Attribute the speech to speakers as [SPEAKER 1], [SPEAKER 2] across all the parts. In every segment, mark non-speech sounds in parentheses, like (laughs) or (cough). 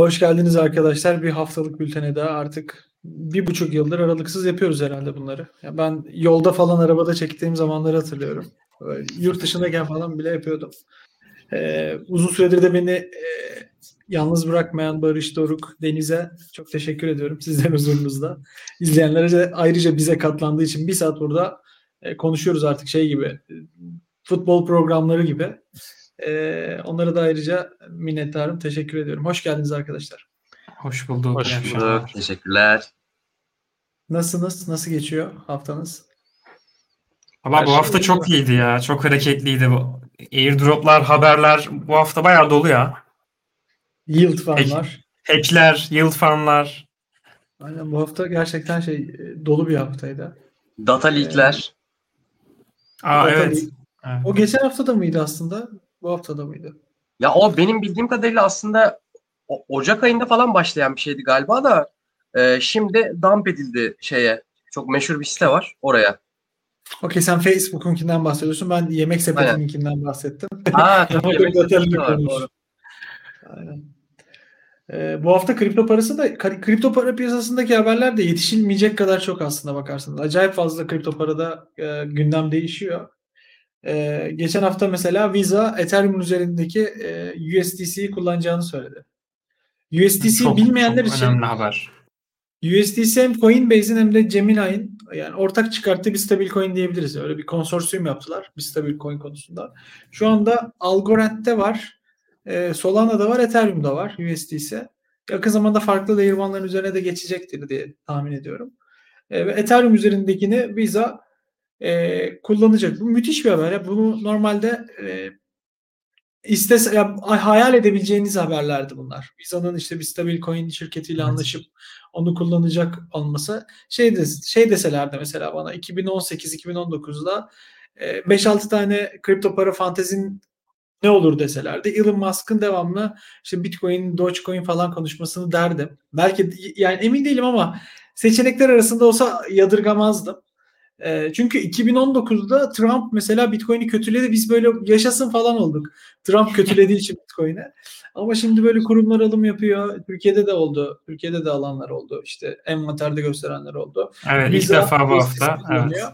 [SPEAKER 1] Hoş geldiniz arkadaşlar. Bir haftalık bültene daha artık bir buçuk yıldır aralıksız yapıyoruz herhalde bunları. Ya ben yolda falan arabada çektiğim zamanları hatırlıyorum. Böyle yurt dışındayken falan bile yapıyordum. Ee, uzun süredir de beni e, yalnız bırakmayan Barış Doruk Deniz'e çok teşekkür ediyorum sizlerin huzurunuzda. İzleyenlere de ayrıca bize katlandığı için bir saat burada e, konuşuyoruz artık şey gibi e, futbol programları gibi. E, onlara da ayrıca minnettarım. Teşekkür ediyorum. Hoş geldiniz arkadaşlar.
[SPEAKER 2] Hoş bulduk.
[SPEAKER 3] Hoş bulduk. Teşekkürler.
[SPEAKER 1] Nasılsınız? Nasıl geçiyor haftanız?
[SPEAKER 2] Ama bu şey hafta çok iyiydi ya. Çok hareketliydi bu. Airdroplar, haberler bu hafta bayağı dolu ya.
[SPEAKER 1] Yield fanlar.
[SPEAKER 2] Hackler, yield fanlar.
[SPEAKER 1] Aynen bu hafta gerçekten şey e, dolu bir haftaydı.
[SPEAKER 3] Data leakler.
[SPEAKER 2] Ee, Aa, data evet. Leak.
[SPEAKER 1] evet. O geçen hafta da mıydı aslında? Bu hafta da mıydı?
[SPEAKER 3] Ya o benim bildiğim kadarıyla aslında Ocak ayında falan başlayan bir şeydi galiba da e, şimdi dump edildi şeye. Çok meşhur bir site var oraya.
[SPEAKER 1] Okey sen Facebook'unkinden bahsediyorsun. Ben yemek sepetinkinden bahsettim. (laughs)
[SPEAKER 3] Ha (laughs) tabii yemek sepeti var.
[SPEAKER 1] Aynen. Ee, bu hafta kripto parası da kripto para piyasasındaki haberler de yetişilmeyecek kadar çok aslında bakarsanız. Acayip fazla kripto parada e, gündem değişiyor. E, geçen hafta mesela Visa Ethereum üzerindeki e, USDC'yi kullanacağını söyledi. USDC bilmeyenler
[SPEAKER 2] çok
[SPEAKER 1] için
[SPEAKER 2] önemli haber.
[SPEAKER 1] USDC hem Coinbase'in hem de Gemini'nin yani ortak çıkarttığı bir stabil coin diyebiliriz. Öyle bir konsorsiyum yaptılar bir stabil coin konusunda. Şu anda Algorand'de var, e, Solana'da var, Ethereum'da var USDC. Yakın zamanda farklı layer üzerine de geçecektir diye tahmin ediyorum. E, ve Ethereum üzerindekini Visa e, kullanacak. Bu müthiş bir haber. Ya. Bunu normalde e, istese, ya, hayal edebileceğiniz haberlerdi bunlar. Visa'nın işte bir stabil coin şirketiyle anlaşıp onu kullanacak olması. Şey, de, şey deselerdi mesela bana 2018-2019'da e, 5-6 tane kripto para fantezin ne olur deselerdi. Elon Musk'ın devamlı işte Bitcoin, Dogecoin falan konuşmasını derdim. Belki yani emin değilim ama seçenekler arasında olsa yadırgamazdım. E, çünkü 2019'da Trump mesela Bitcoin'i kötüledi. Biz böyle yaşasın falan olduk. Trump kötülediği için Bitcoin'i. Ama şimdi böyle kurumlar alım yapıyor. Türkiye'de de oldu. Türkiye'de de alanlar oldu. İşte envanterde gösterenler oldu.
[SPEAKER 2] Evet Biz ilk defa bu hafta. Evet.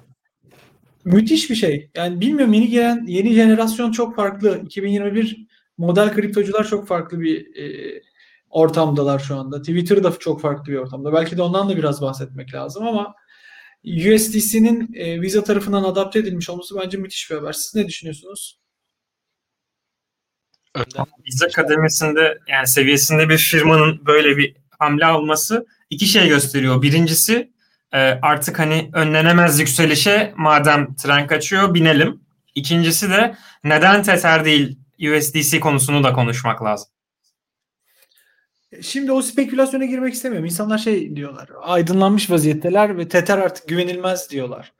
[SPEAKER 1] Müthiş bir şey. Yani bilmiyorum yeni gelen yeni jenerasyon çok farklı. 2021 model kriptocular çok farklı bir e, ortamdalar şu anda. Twitter da çok farklı bir ortamda. Belki de ondan da biraz bahsetmek lazım ama USDC'nin e, Visa tarafından adapte edilmiş olması bence müthiş bir haber. Siz ne düşünüyorsunuz?
[SPEAKER 2] Visa kademesinde yani seviyesinde bir firmanın böyle bir hamle alması iki şey gösteriyor. Birincisi e, artık hani önlenemez yükselişe madem tren kaçıyor binelim. İkincisi de neden Tether değil USDC konusunu da konuşmak lazım.
[SPEAKER 1] Şimdi o spekülasyona girmek istemiyorum. İnsanlar şey diyorlar. Aydınlanmış vaziyetteler ve Tether artık güvenilmez diyorlar.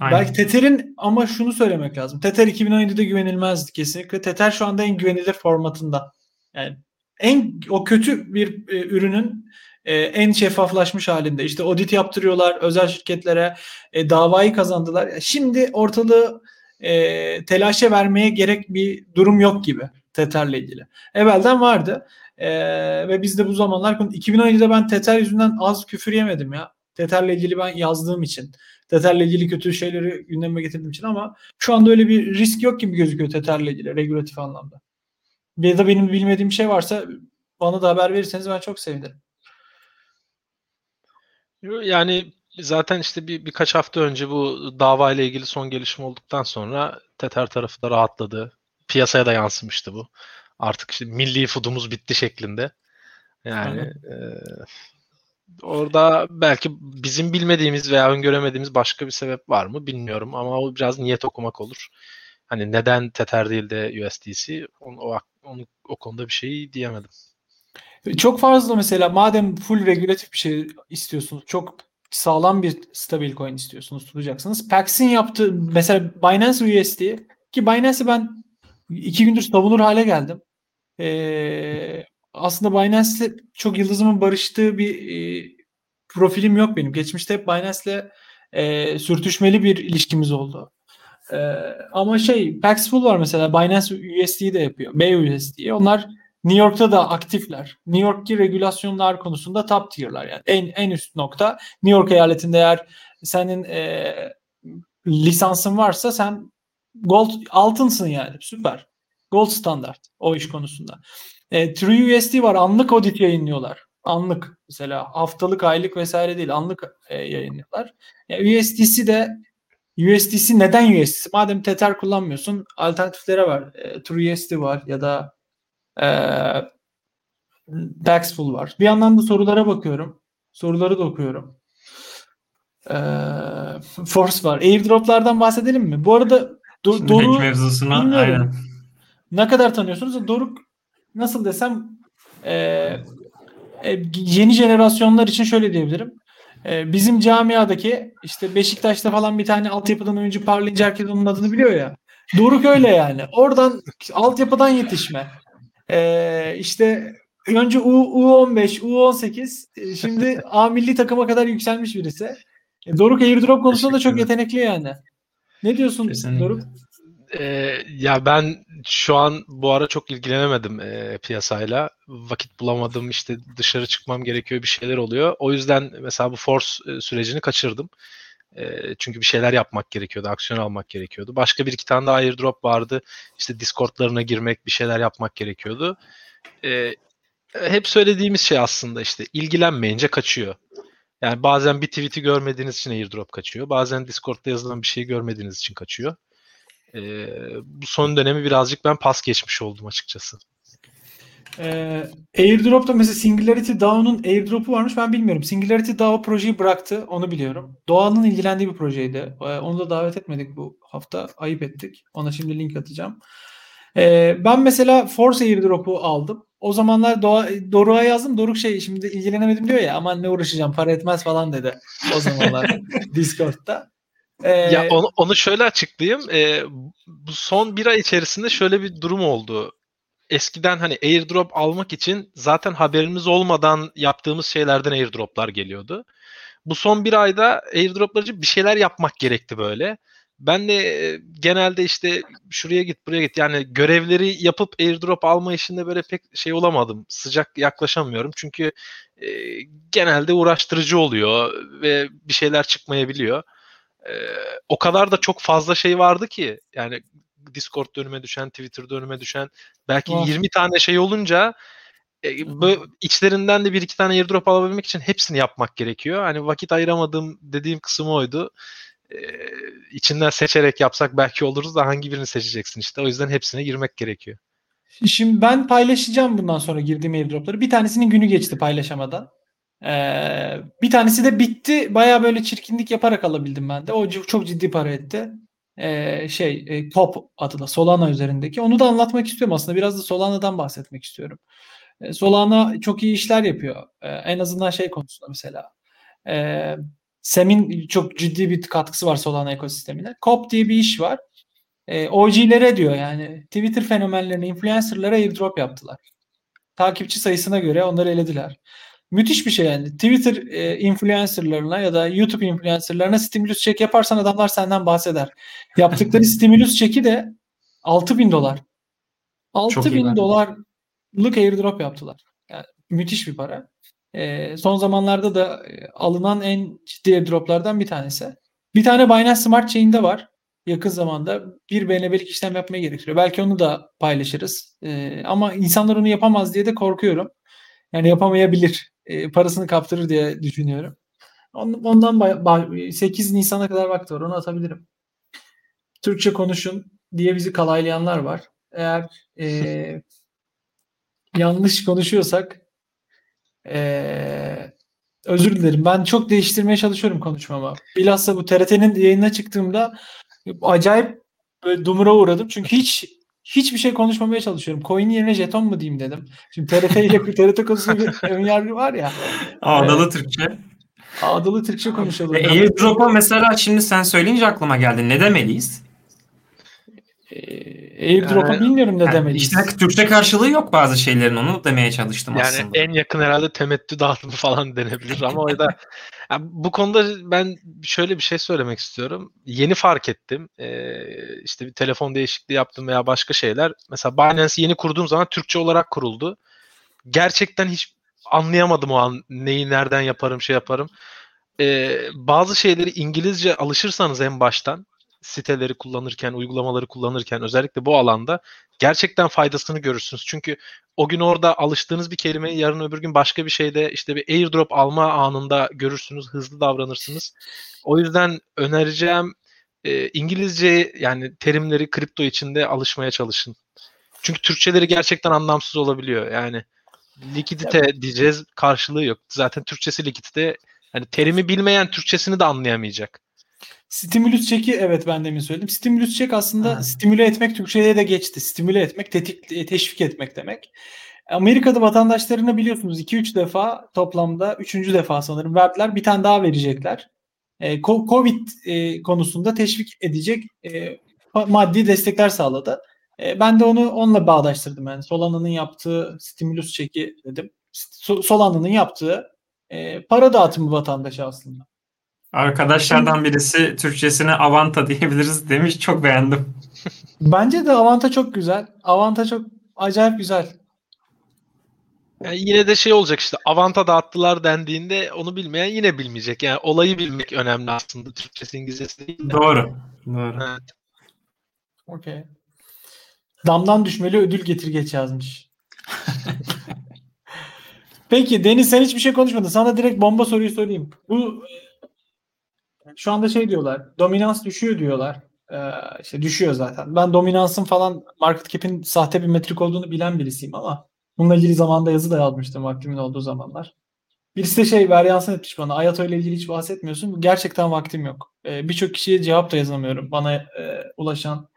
[SPEAKER 1] Aynen. Belki Tether'in ama şunu söylemek lazım. Tether 2017'de güvenilmezdi kesinlikle. Tether şu anda en güvenilir formatında. Yani en o kötü bir e, ürünün e, en şeffaflaşmış halinde. İşte audit yaptırıyorlar özel şirketlere. E, davayı kazandılar. Şimdi ortalığı e, telaşa vermeye gerek bir durum yok gibi Tether'le ilgili. Evvelden vardı. Ee, ve biz de bu zamanlar 2017'de ben Tether yüzünden az küfür yemedim ya. Tether'le ilgili ben yazdığım için. Tether'le ilgili kötü şeyleri gündeme getirdiğim için ama şu anda öyle bir risk yok gibi gözüküyor Tether'le ilgili regülatif anlamda. Ya da benim bilmediğim şey varsa bana da haber verirseniz ben çok sevinirim.
[SPEAKER 4] Yani zaten işte bir birkaç hafta önce bu dava ile ilgili son gelişme olduktan sonra Tether tarafı da rahatladı. Piyasaya da yansımıştı bu artık işte milli foodumuz bitti şeklinde. Yani e, orada belki bizim bilmediğimiz veya öngöremediğimiz başka bir sebep var mı bilmiyorum ama o biraz niyet okumak olur. Hani neden Tether değil de USDC onu, o, onu, o konuda bir şey diyemedim.
[SPEAKER 1] Çok fazla mesela madem full regülatif bir şey istiyorsunuz, çok sağlam bir stabil coin istiyorsunuz, tutacaksınız. Pax'in yaptığı mesela Binance USD ki Binance'i ben iki gündür savunur hale geldim. Ee, aslında Binance'le çok yıldızımın barıştığı bir e, profilim yok benim. Geçmişte hep Binance'le e, sürtüşmeli bir ilişkimiz oldu. E, ama şey Paxful var mesela Binance USD'yi de yapıyor. BUSD. Onlar New York'ta da aktifler. New York'ki regülasyonlar konusunda top tier'lar yani en en üst nokta. New York eyaletinde eğer senin e, lisansın varsa sen gold altınsın yani süper. Gold standart o iş konusunda. E, TrueUSD var anlık audit yayınlıyorlar. Anlık mesela haftalık aylık vesaire değil anlık e, yayınlıyorlar. Yani USDC de USDC neden USDC? Madem Tether kullanmıyorsun alternatiflere var. E, TrueUSD var ya da e, Paxful var. Bir yandan da sorulara bakıyorum. Soruları da okuyorum. E, Force var. Airdroplardan bahsedelim mi? Bu arada Do-
[SPEAKER 2] Şimdi hack mevzusuna
[SPEAKER 1] bilmiyorum.
[SPEAKER 2] aynen.
[SPEAKER 1] Ne kadar tanıyorsunuz? Doruk nasıl desem e, e, yeni jenerasyonlar için şöyle diyebilirim. E, bizim camiadaki işte Beşiktaş'ta falan bir tane altyapıdan oyuncu parlayınca herkes onun adını biliyor ya. Doruk öyle yani. Oradan altyapıdan yetişme. E, işte önce U, U15, U18 e, şimdi A milli takıma kadar yükselmiş birisi. E, Doruk airdrop konusunda da çok yetenekli yani. Ne diyorsun
[SPEAKER 2] Kesinlikle.
[SPEAKER 1] Doruk?
[SPEAKER 4] Ee, ya ben şu an bu ara çok ilgilenemedim e, piyasayla. Vakit bulamadım işte dışarı çıkmam gerekiyor bir şeyler oluyor. O yüzden mesela bu force e, sürecini kaçırdım. E, çünkü bir şeyler yapmak gerekiyordu, aksiyon almak gerekiyordu. Başka bir iki tane daha airdrop vardı. İşte Discord'larına girmek, bir şeyler yapmak gerekiyordu. E, hep söylediğimiz şey aslında işte ilgilenmeyince kaçıyor. Yani bazen bir tweet'i görmediğiniz için airdrop kaçıyor. Bazen Discord'da yazılan bir şeyi görmediğiniz için kaçıyor. Ee, bu son dönemi birazcık ben pas geçmiş oldum açıkçası.
[SPEAKER 1] Ee, Airdrop'ta mesela Singularity DAO'nun airdrop'u varmış ben bilmiyorum. Singularity DAO projeyi bıraktı onu biliyorum. Doğan'ın ilgilendiği bir projeydi. Ee, onu da davet etmedik bu hafta. Ayıp ettik. Ona şimdi link atacağım. Ee, ben mesela Force airdrop'u aldım. O zamanlar Doğa, Doruk'a yazdım. Doruk şey şimdi ilgilenemedim diyor ya aman ne uğraşacağım para etmez falan dedi. O zamanlar (laughs) Discord'da. Ee,
[SPEAKER 4] Ya onu, onu şöyle açıklayayım. Ee, bu son bir ay içerisinde şöyle bir durum oldu. Eskiden hani airdrop almak için zaten haberimiz olmadan yaptığımız şeylerden airdroplar geliyordu. Bu son bir ayda airdroplar için bir şeyler yapmak gerekti böyle. Ben de e, genelde işte şuraya git buraya git yani görevleri yapıp airdrop alma işinde böyle pek şey olamadım. Sıcak yaklaşamıyorum çünkü e, genelde uğraştırıcı oluyor ve bir şeyler çıkmayabiliyor. E, o kadar da çok fazla şey vardı ki yani Discord önüme düşen, Twitter önüme düşen belki
[SPEAKER 1] Var.
[SPEAKER 4] 20 tane şey olunca e, böyle içlerinden de bir iki tane airdrop alabilmek için hepsini yapmak gerekiyor. Hani vakit ayıramadığım dediğim kısım oydu. E, içinden seçerek yapsak belki oluruz da hangi birini seçeceksin işte. O yüzden hepsine girmek gerekiyor.
[SPEAKER 1] Şimdi ben paylaşacağım bundan sonra girdiğim airdropları. Bir tanesinin günü geçti paylaşamadan. Ee, bir tanesi de bitti. Baya böyle çirkinlik yaparak alabildim ben de. O çok ciddi para etti. Ee, şey e, Pop adına Solana üzerindeki. Onu da anlatmak istiyorum aslında. Biraz da Solana'dan bahsetmek istiyorum. Ee, Solana çok iyi işler yapıyor. Ee, en azından şey konusunda mesela. Ee, Sem'in çok ciddi bir katkısı var Solana ekosistemine. Cop diye bir iş var. E, OG'lere diyor yani Twitter fenomenlerine, influencerlara airdrop yaptılar. Takipçi sayısına göre onları elediler. Müthiş bir şey yani. Twitter e, influencerlarına ya da YouTube influencerlarına stimulus çek yaparsan adamlar senden bahseder. Yaptıkları (laughs) stimulus çeki de 6000 dolar.
[SPEAKER 2] Çok iyi
[SPEAKER 1] 6000
[SPEAKER 2] bence.
[SPEAKER 1] dolarlık airdrop yaptılar. Yani müthiş bir para. E, son zamanlarda da e, alınan en ciddi airdroplardan bir tanesi. Bir tane Binance Smart Chain'de var yakın zamanda bir BNB'lik işlem yapmaya gerektiriyor. Belki onu da paylaşırız. Ee, ama insanlar onu yapamaz diye de korkuyorum. Yani yapamayabilir. Ee, parasını kaptırır diye düşünüyorum. On- Ondan ba- ba- 8 Nisan'a kadar vakti var. Onu atabilirim. Türkçe konuşun diye bizi kalaylayanlar var. Eğer ee, yanlış konuşuyorsak ee, özür dilerim. Ben çok değiştirmeye çalışıyorum konuşmamı. Bilhassa bu TRT'nin yayına çıktığımda acayip böyle dumura uğradım. Çünkü hiç hiçbir şey konuşmamaya çalışıyorum. Coin yerine jeton mu diyeyim dedim. Şimdi TRT ile (laughs) TRT konusunda bir (laughs) ön yargı var ya.
[SPEAKER 2] Ağdalı Türkçe.
[SPEAKER 1] Ağdalı Türkçe konuşalım.
[SPEAKER 2] E, airdrop'a mesela şimdi sen söyleyince aklıma geldi. Ne demeliyiz?
[SPEAKER 1] Ee, Airdrop'a
[SPEAKER 2] Ee,
[SPEAKER 1] bilmiyorum ne
[SPEAKER 2] Yani
[SPEAKER 1] demeliyiz.
[SPEAKER 2] işte Türkçe karşılığı yok bazı şeylerin. Onu demeye çalıştım
[SPEAKER 4] Yani
[SPEAKER 2] aslında.
[SPEAKER 4] en yakın herhalde temettü dağıtımı falan denebilir ama o da Yani bu konuda ben şöyle bir şey söylemek istiyorum. Yeni fark ettim. Ee, işte bir telefon değişikliği yaptım veya başka şeyler. Mesela Binance'i yeni kurduğum zaman Türkçe olarak kuruldu. Gerçekten hiç anlayamadım o an neyi nereden yaparım şey yaparım. Ee, bazı şeyleri İngilizce alışırsanız en baştan siteleri kullanırken, uygulamaları kullanırken özellikle bu alanda gerçekten faydasını görürsünüz. Çünkü o gün orada alıştığınız bir kelimeyi yarın öbür gün başka bir şeyde işte bir airdrop alma anında görürsünüz, hızlı davranırsınız. O yüzden önereceğim e, İngilizce yani terimleri kripto içinde alışmaya çalışın. Çünkü Türkçeleri gerçekten anlamsız olabiliyor. Yani likidite diyeceğiz karşılığı yok. Zaten Türkçesi likidite. Hani terimi bilmeyen Türkçesini de anlayamayacak.
[SPEAKER 1] Stimulus çeki evet ben demin söyledim. Stimulus çek aslında
[SPEAKER 2] Hı.
[SPEAKER 1] stimüle etmek Türkçe'ye de geçti. Stimüle etmek, tetik, teşvik etmek demek. Amerika'da vatandaşlarına biliyorsunuz 2-3 defa toplamda 3. defa sanırım verdiler. Bir tane daha verecekler. E, Covid e, konusunda teşvik edecek e, maddi destekler sağladı. E, ben de onu onunla bağdaştırdım. Yani Solana'nın yaptığı stimulus çeki dedim. So- Solana'nın yaptığı e, para dağıtımı vatandaşa aslında.
[SPEAKER 2] Arkadaşlardan birisi Türkçesine Avanta diyebiliriz demiş. Çok beğendim.
[SPEAKER 1] Bence de Avanta çok güzel. Avanta çok acayip güzel.
[SPEAKER 4] Yani yine de şey olacak işte Avanta dağıttılar dendiğinde onu bilmeyen yine bilmeyecek. Yani olayı bilmek önemli aslında. Türkçesi İngilizcesi değil de.
[SPEAKER 2] Doğru. Doğru.
[SPEAKER 4] Evet.
[SPEAKER 1] Okey. Damdan düşmeli ödül getir geç yazmış. (laughs) Peki Deniz sen hiçbir şey konuşmadın. Sana direkt bomba soruyu sorayım. Bu şu anda şey diyorlar. Dominans düşüyor diyorlar. Ee, işte düşüyor zaten. Ben dominansın falan market cap'in sahte bir metrik olduğunu bilen birisiyim ama bununla ilgili zamanda yazı da yazmıştım vaktimin olduğu zamanlar. Birisi de şey varyansın etmiş bana. Ayato ile ilgili hiç bahsetmiyorsun. Gerçekten vaktim yok. Ee, Birçok kişiye cevap da yazamıyorum. Bana e, ulaşan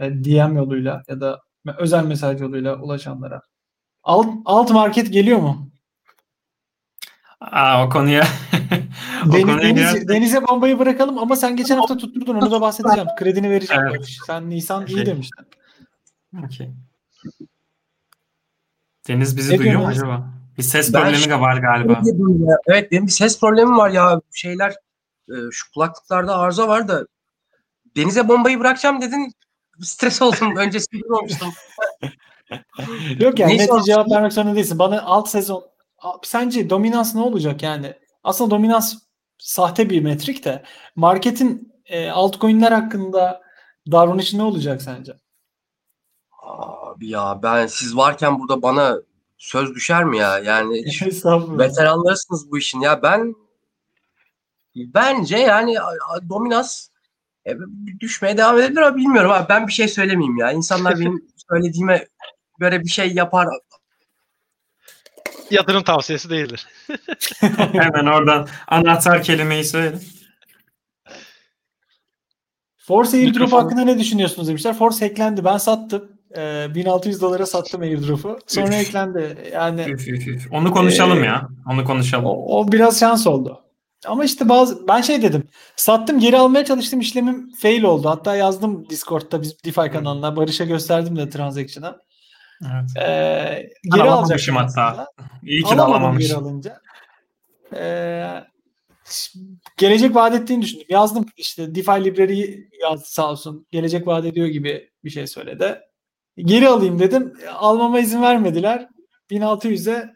[SPEAKER 1] e, DM yoluyla ya da özel mesaj yoluyla ulaşanlara. Alt, alt market geliyor mu?
[SPEAKER 2] Aa, o konuya (laughs) o
[SPEAKER 1] Deniz,
[SPEAKER 2] konuya
[SPEAKER 1] Deniz-
[SPEAKER 2] girersek-
[SPEAKER 1] Denize bombayı bırakalım ama sen geçen hafta tutturdun onu da bahsedeceğim. (laughs) Kredini vereceğim.
[SPEAKER 2] Evet.
[SPEAKER 1] Sen Nisan iyi
[SPEAKER 2] Şey-
[SPEAKER 1] demiştin.
[SPEAKER 2] Okey. Deniz bizi
[SPEAKER 1] Ne
[SPEAKER 2] duyuyor mu acaba? Bir ses
[SPEAKER 3] Ben
[SPEAKER 2] problemi de var galiba.
[SPEAKER 3] Evet benim bir ses problemim var ya. Şeyler e, şu kulaklıklarda arıza var da denize bombayı bırakacağım dedin. Stres oldum. Öncesinde olmuştum. (laughs)
[SPEAKER 1] Yok yani
[SPEAKER 3] Neyse
[SPEAKER 1] net cevap vermek zorunda değilsin. Bana alt sezon sence dominans ne olacak yani? Aslında dominans sahte bir metrik de marketin e, altcoin'ler hakkında davranışı ne olacak sence?
[SPEAKER 3] Abi ya ben siz varken burada bana söz düşer mi ya? Yani (laughs) veteranlarsınız bu işin ya. Ben bence yani dominans e, düşmeye devam edebilir ama bilmiyorum abi. Ben bir şey söylemeyeyim ya. İnsanlar benim (laughs) söylediğime göre bir şey yapar.
[SPEAKER 4] Yatırım tavsiyesi değildir. (laughs)
[SPEAKER 2] Hemen oradan anahtar kelimeyi söyle.
[SPEAKER 1] Force airdrop hakkında ne düşünüyorsunuz demişler. Force hacklendi. Ben sattım. Ee, 1600 dolara sattım airdrop'u. Sonra
[SPEAKER 2] Üf.
[SPEAKER 1] hacklendi. Yani
[SPEAKER 2] Üf, üf, üf. Onu konuşalım
[SPEAKER 1] Ee,
[SPEAKER 2] ya. Onu konuşalım.
[SPEAKER 1] o, o biraz şans oldu. Ama işte bazı ben şey dedim. Sattım geri almaya çalıştım işlemim fail oldu. Hatta yazdım Discord'da biz DeFi kanalına. Barış'a gösterdim de transaction'a.
[SPEAKER 2] Evet.
[SPEAKER 1] Ee, geri alacaktım
[SPEAKER 2] hatta.
[SPEAKER 1] aslında.
[SPEAKER 2] İyi ki de
[SPEAKER 1] Alamadım geri
[SPEAKER 2] alamamışım.
[SPEAKER 1] alınca. Ee, gelecek vaat ettiğini düşündüm. Yazdım işte DeFi Library yazdı sağ olsun. Gelecek vaat ediyor gibi bir şey söyledi. Geri alayım dedim. Almama izin vermediler. 1600'e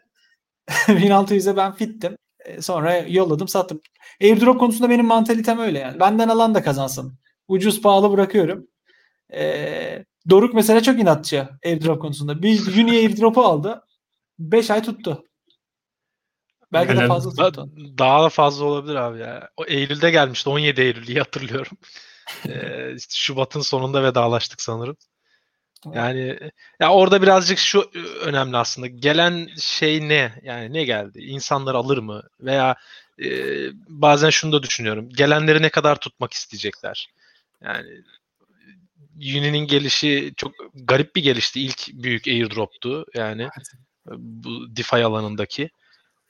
[SPEAKER 1] 1600'e (laughs) ben fittim. Ee, Sonra yolladım sattım. Airdrop konusunda benim mantalitem öyle yani. Benden alan da kazansın. Ucuz pahalı bırakıyorum. Ee, Doruk mesela çok inatçı airdrop konusunda. Bir Uni airdrop'u aldı. 5 ay tuttu. Belki de
[SPEAKER 2] Helal.
[SPEAKER 1] fazla tuttu.
[SPEAKER 4] daha da fazla olabilir abi ya. O Eylül'de gelmişti. 17 Eylül iyi hatırlıyorum. (laughs) Ee, işte Şubat'ın sonunda vedalaştık sanırım. Yani ya orada birazcık şu önemli aslında. Gelen şey ne? Yani ne geldi? İnsanlar alır mı? Veya e, bazen şunu da düşünüyorum. Gelenleri ne kadar tutmak isteyecekler? Yani Uni'nin gelişi çok garip bir gelişti. İlk büyük airdrop'tu. Yani bu DeFi alanındaki.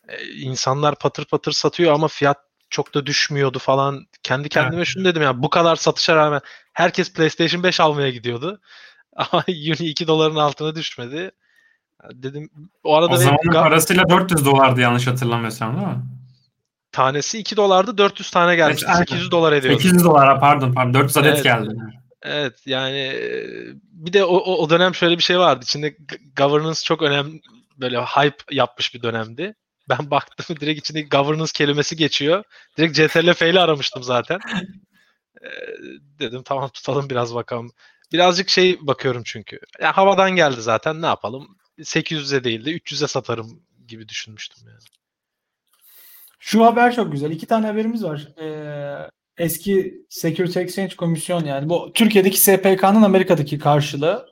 [SPEAKER 4] E, insanlar patır patır satıyor ama fiyat çok da düşmüyordu falan. Kendi kendime şunu dedim ya bu kadar satışa rağmen herkes PlayStation 5 almaya gidiyordu. (laughs) Ama Uni 2 doların altına düşmedi. Dedim o arada
[SPEAKER 2] O zamanın parasıyla 400 dolardı yanlış hatırlamıyorsam değil mi?
[SPEAKER 4] tanesi 2 dolardı 400 tane gelmişti.
[SPEAKER 2] Evet, aynen.
[SPEAKER 4] 800 dolar ediyor.
[SPEAKER 2] 800 dolara pardon pardon 400 adet
[SPEAKER 4] Evet.
[SPEAKER 2] geldi.
[SPEAKER 4] Evet yani bir de o, o, dönem şöyle bir şey vardı. İçinde governance çok önemli böyle hype yapmış bir dönemdi. Ben (laughs) baktım direkt içindeki governance kelimesi geçiyor. Direkt CTRL F ile aramıştım zaten. Dedim tamam tutalım biraz bakalım. Birazcık şey bakıyorum çünkü. Ya havadan geldi zaten ne yapalım? 800'e değil de 300'e satarım gibi düşünmüştüm yani.
[SPEAKER 1] Şu haber çok güzel. İki tane haberimiz var. Ee, eski Security Exchange Komisyon yani bu Türkiye'deki SPK'nın Amerika'daki karşılığı.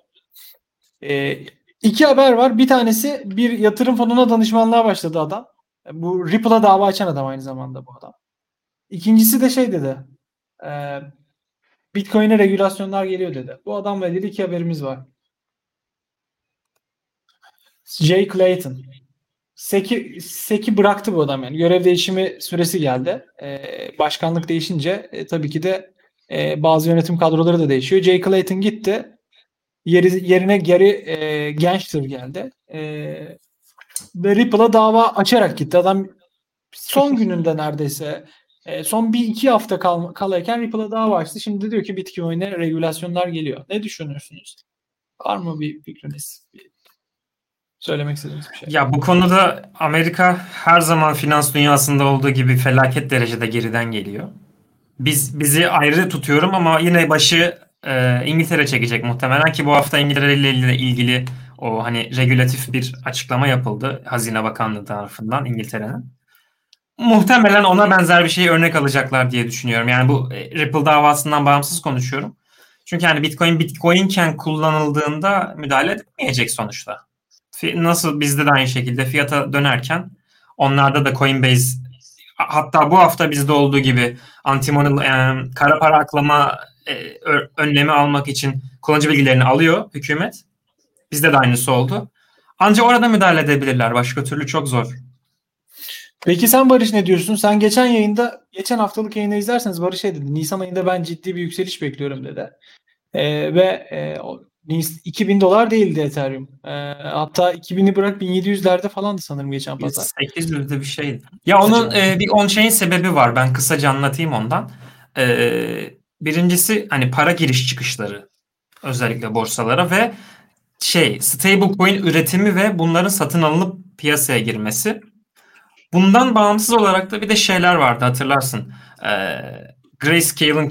[SPEAKER 1] Ee, iki haber var. Bir tanesi bir yatırım fonuna danışmanlığa başladı adam. Bu Ripple'a dava açan adam aynı zamanda bu adam. İkincisi de şey dedi. E, Bitcoin'e regülasyonlar geliyor dedi. Bu adamla ilgili iki haberimiz var. Jay Clayton. Seki, Seki bıraktı bu adam yani. Görev değişimi süresi geldi. Ee, başkanlık değişince e, tabii ki de e, bazı yönetim kadroları da değişiyor. Jay Clayton gitti. Yeri, yerine Gary e, Genscher geldi. E, ve Ripple'a dava açarak gitti. Adam son gününde neredeyse e, son bir iki hafta kal, kalayken Ripple'a dava açtı. Şimdi diyor ki Bitcoin'e regülasyonlar geliyor. Ne düşünüyorsunuz? Var mı bir fikriniz? Bir söylemek istediğiniz bir şey.
[SPEAKER 2] Ya bu konuda Amerika her zaman finans dünyasında olduğu gibi felaket derecede geriden geliyor. Biz bizi ayrı tutuyorum ama yine başı e, İngiltere çekecek muhtemelen ki bu hafta İngiltere ile ilgili o hani regülatif bir açıklama yapıldı Hazine Bakanlığı tarafından İngiltere'nin. Muhtemelen ona benzer bir şeyi örnek alacaklar diye düşünüyorum. Yani bu e, Ripple davasından bağımsız konuşuyorum. Çünkü yani Bitcoin Bitcoin'ken kullanıldığında müdahale etmeyecek sonuçta. Nasıl bizde de aynı şekilde fiyata dönerken onlarda da Coinbase hatta bu hafta bizde olduğu gibi antimoney yani kara para aklama e, önlemi almak için kullanıcı bilgilerini alıyor hükümet. Bizde de aynısı oldu. Ancak orada müdahale edebilirler. Başka türlü çok zor.
[SPEAKER 1] Peki sen Barış ne diyorsun? Sen geçen yayında, geçen haftalık yayını izlerseniz Barış şey dedi. Nisan ayında ben ciddi bir yükseliş bekliyorum dedi. Ee, ve e, 2000 dolar değildi Ethereum. Ee, hatta 2000'i bırak 1700'lerde falandı sanırım geçen pazar.
[SPEAKER 2] 800'de bir şeydi. Ya onun e, bir on şeyin sebebi var. Ben kısaca anlatayım ondan. Ee, birincisi hani para giriş çıkışları özellikle borsalara ve şey stablecoin üretimi ve bunların satın alınıp piyasaya girmesi. Bundan bağımsız olarak da bir de şeyler vardı hatırlarsın. Ee, Grayscale'ın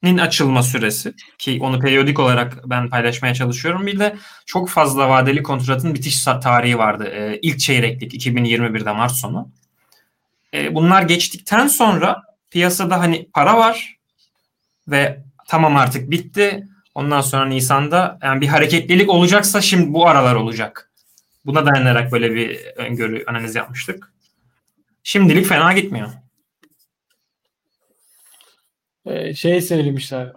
[SPEAKER 2] kilitlerinin açılma süresi ki onu periyodik olarak ben paylaşmaya çalışıyorum. Bir de çok fazla vadeli kontratın bitiş tarihi vardı. Ee, ilk çeyreklik 2021'de Mart sonu. Ee, bunlar geçtikten sonra piyasada hani para var ve tamam artık bitti. Ondan sonra Nisan'da yani bir hareketlilik olacaksa şimdi bu aralar olacak. Buna dayanarak böyle bir öngörü analiz yapmıştık. Şimdilik fena gitmiyor.
[SPEAKER 1] Ee, şey söylemişler.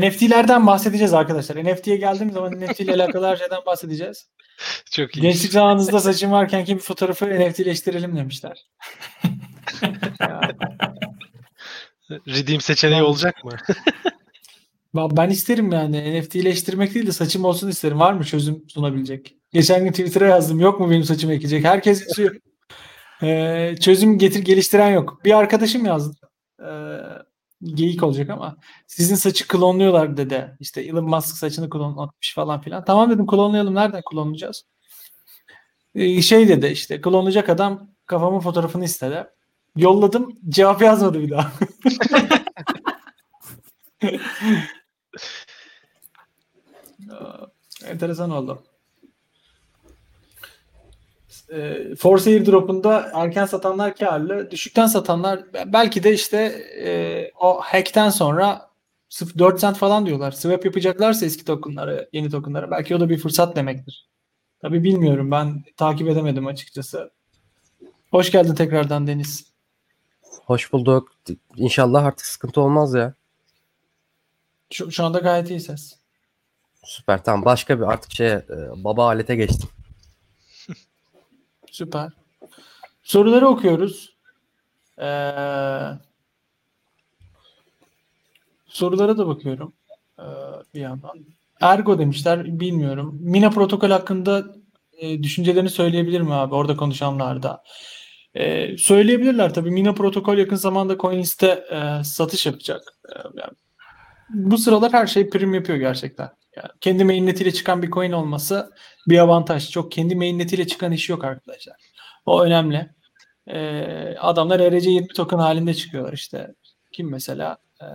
[SPEAKER 1] NFT'lerden bahsedeceğiz arkadaşlar. NFT'ye geldiğimiz zaman NFT ile alakalı her şeyden bahsedeceğiz. (laughs)
[SPEAKER 4] Çok iyi.
[SPEAKER 1] Gençlik zamanınızda saçım varken ki bir fotoğrafı NFT'leştirelim demişler. (laughs)
[SPEAKER 4] Redeem seçeneği olacak mı? (laughs)
[SPEAKER 1] Ben isterim yani NFT'leştirmek değil de saçım olsun isterim. Var mı çözüm sunabilecek? Geçen gün Twitter'a yazdım. Yok mu benim saçımı ekecek? Herkes yazıyor. Ee, çözüm getir geliştiren yok. Bir arkadaşım yazdı. Ee, geyik olacak ama sizin saçı klonluyorlar dedi. İşte Elon Musk saçını klonlatmış falan filan. Tamam dedim klonlayalım. Nereden klonlayacağız? Ee, şey dedi işte klonlayacak adam kafamın fotoğrafını istedi. Yolladım. Cevap yazmadı bir daha. (laughs) Enteresan oldu. E, Force Airdrop'unda erken satanlar karlı, düşükten satanlar belki de işte e, o hack'ten sonra 4 cent falan diyorlar. Swap yapacaklarsa eski tokenları, yeni tokenları belki o da bir fırsat demektir. Tabi bilmiyorum ben takip edemedim açıkçası. Hoş geldin tekrardan Deniz.
[SPEAKER 5] Hoş bulduk. İnşallah artık sıkıntı olmaz ya.
[SPEAKER 1] Şu, şu anda gayet iyi ses.
[SPEAKER 5] Süper tamam başka bir artık şey baba alete geçtim.
[SPEAKER 1] Süper. Soruları okuyoruz. Ee, sorulara da bakıyorum ee, bir yandan. Ergo demişler bilmiyorum. Mina protokol hakkında e, düşüncelerini söyleyebilir mi abi orada konuşanlarda? E, söyleyebilirler tabii. Mina protokol yakın zamanda CoinList'te e, satış yapacak. E, yani bu sıralar her şey prim yapıyor gerçekten. Yani kendi mainnetiyle çıkan bir coin olması bir avantaj. Çok kendi mainnetiyle çıkan iş yok arkadaşlar. O önemli. Ee, adamlar ERC20 token halinde çıkıyorlar işte. Kim mesela? Ee,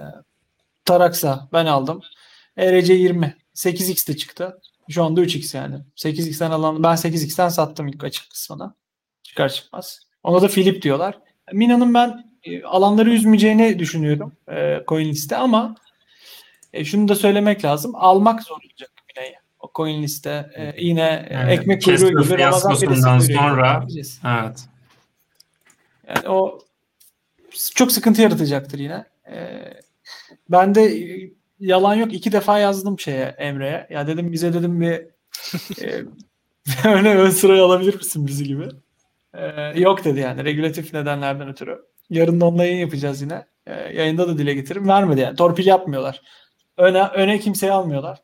[SPEAKER 1] Taraksa ben aldım. ERC20 8x'te çıktı. Şu anda 3x yani. 8x'ten alan ben 8x'ten sattım ilk açık kısmına. Çıkar çıkmaz. Ona da Philip diyorlar. Mina'nın ben e, alanları üzmeyeceğini düşünüyorum e, CoinList'te ama e, şunu da söylemek lazım. Almak zor olacak Mina'yı. O CoinList'te e, yine
[SPEAKER 2] Yani
[SPEAKER 1] ekmek
[SPEAKER 2] Casper
[SPEAKER 1] kuyruğu gibi Ramazan gibi
[SPEAKER 2] sonra-. Evet.
[SPEAKER 1] Yani o çok sıkıntı yaratacaktır yine. Ee, ben de e, yalan yok iki defa yazdım şeye Emre'ye. Ya dedim bize dedim bir e, (laughs) öyle ön sıraya alabilir misin bizi gibi. Ee, yok dedi yani regülatif nedenlerden ötürü. Yarın da onunla yayın yapacağız yine. Ee, yayında da dile getiririm. Vermedi yani. Torpil yapmıyorlar. Öne, öne kimseyi almıyorlar.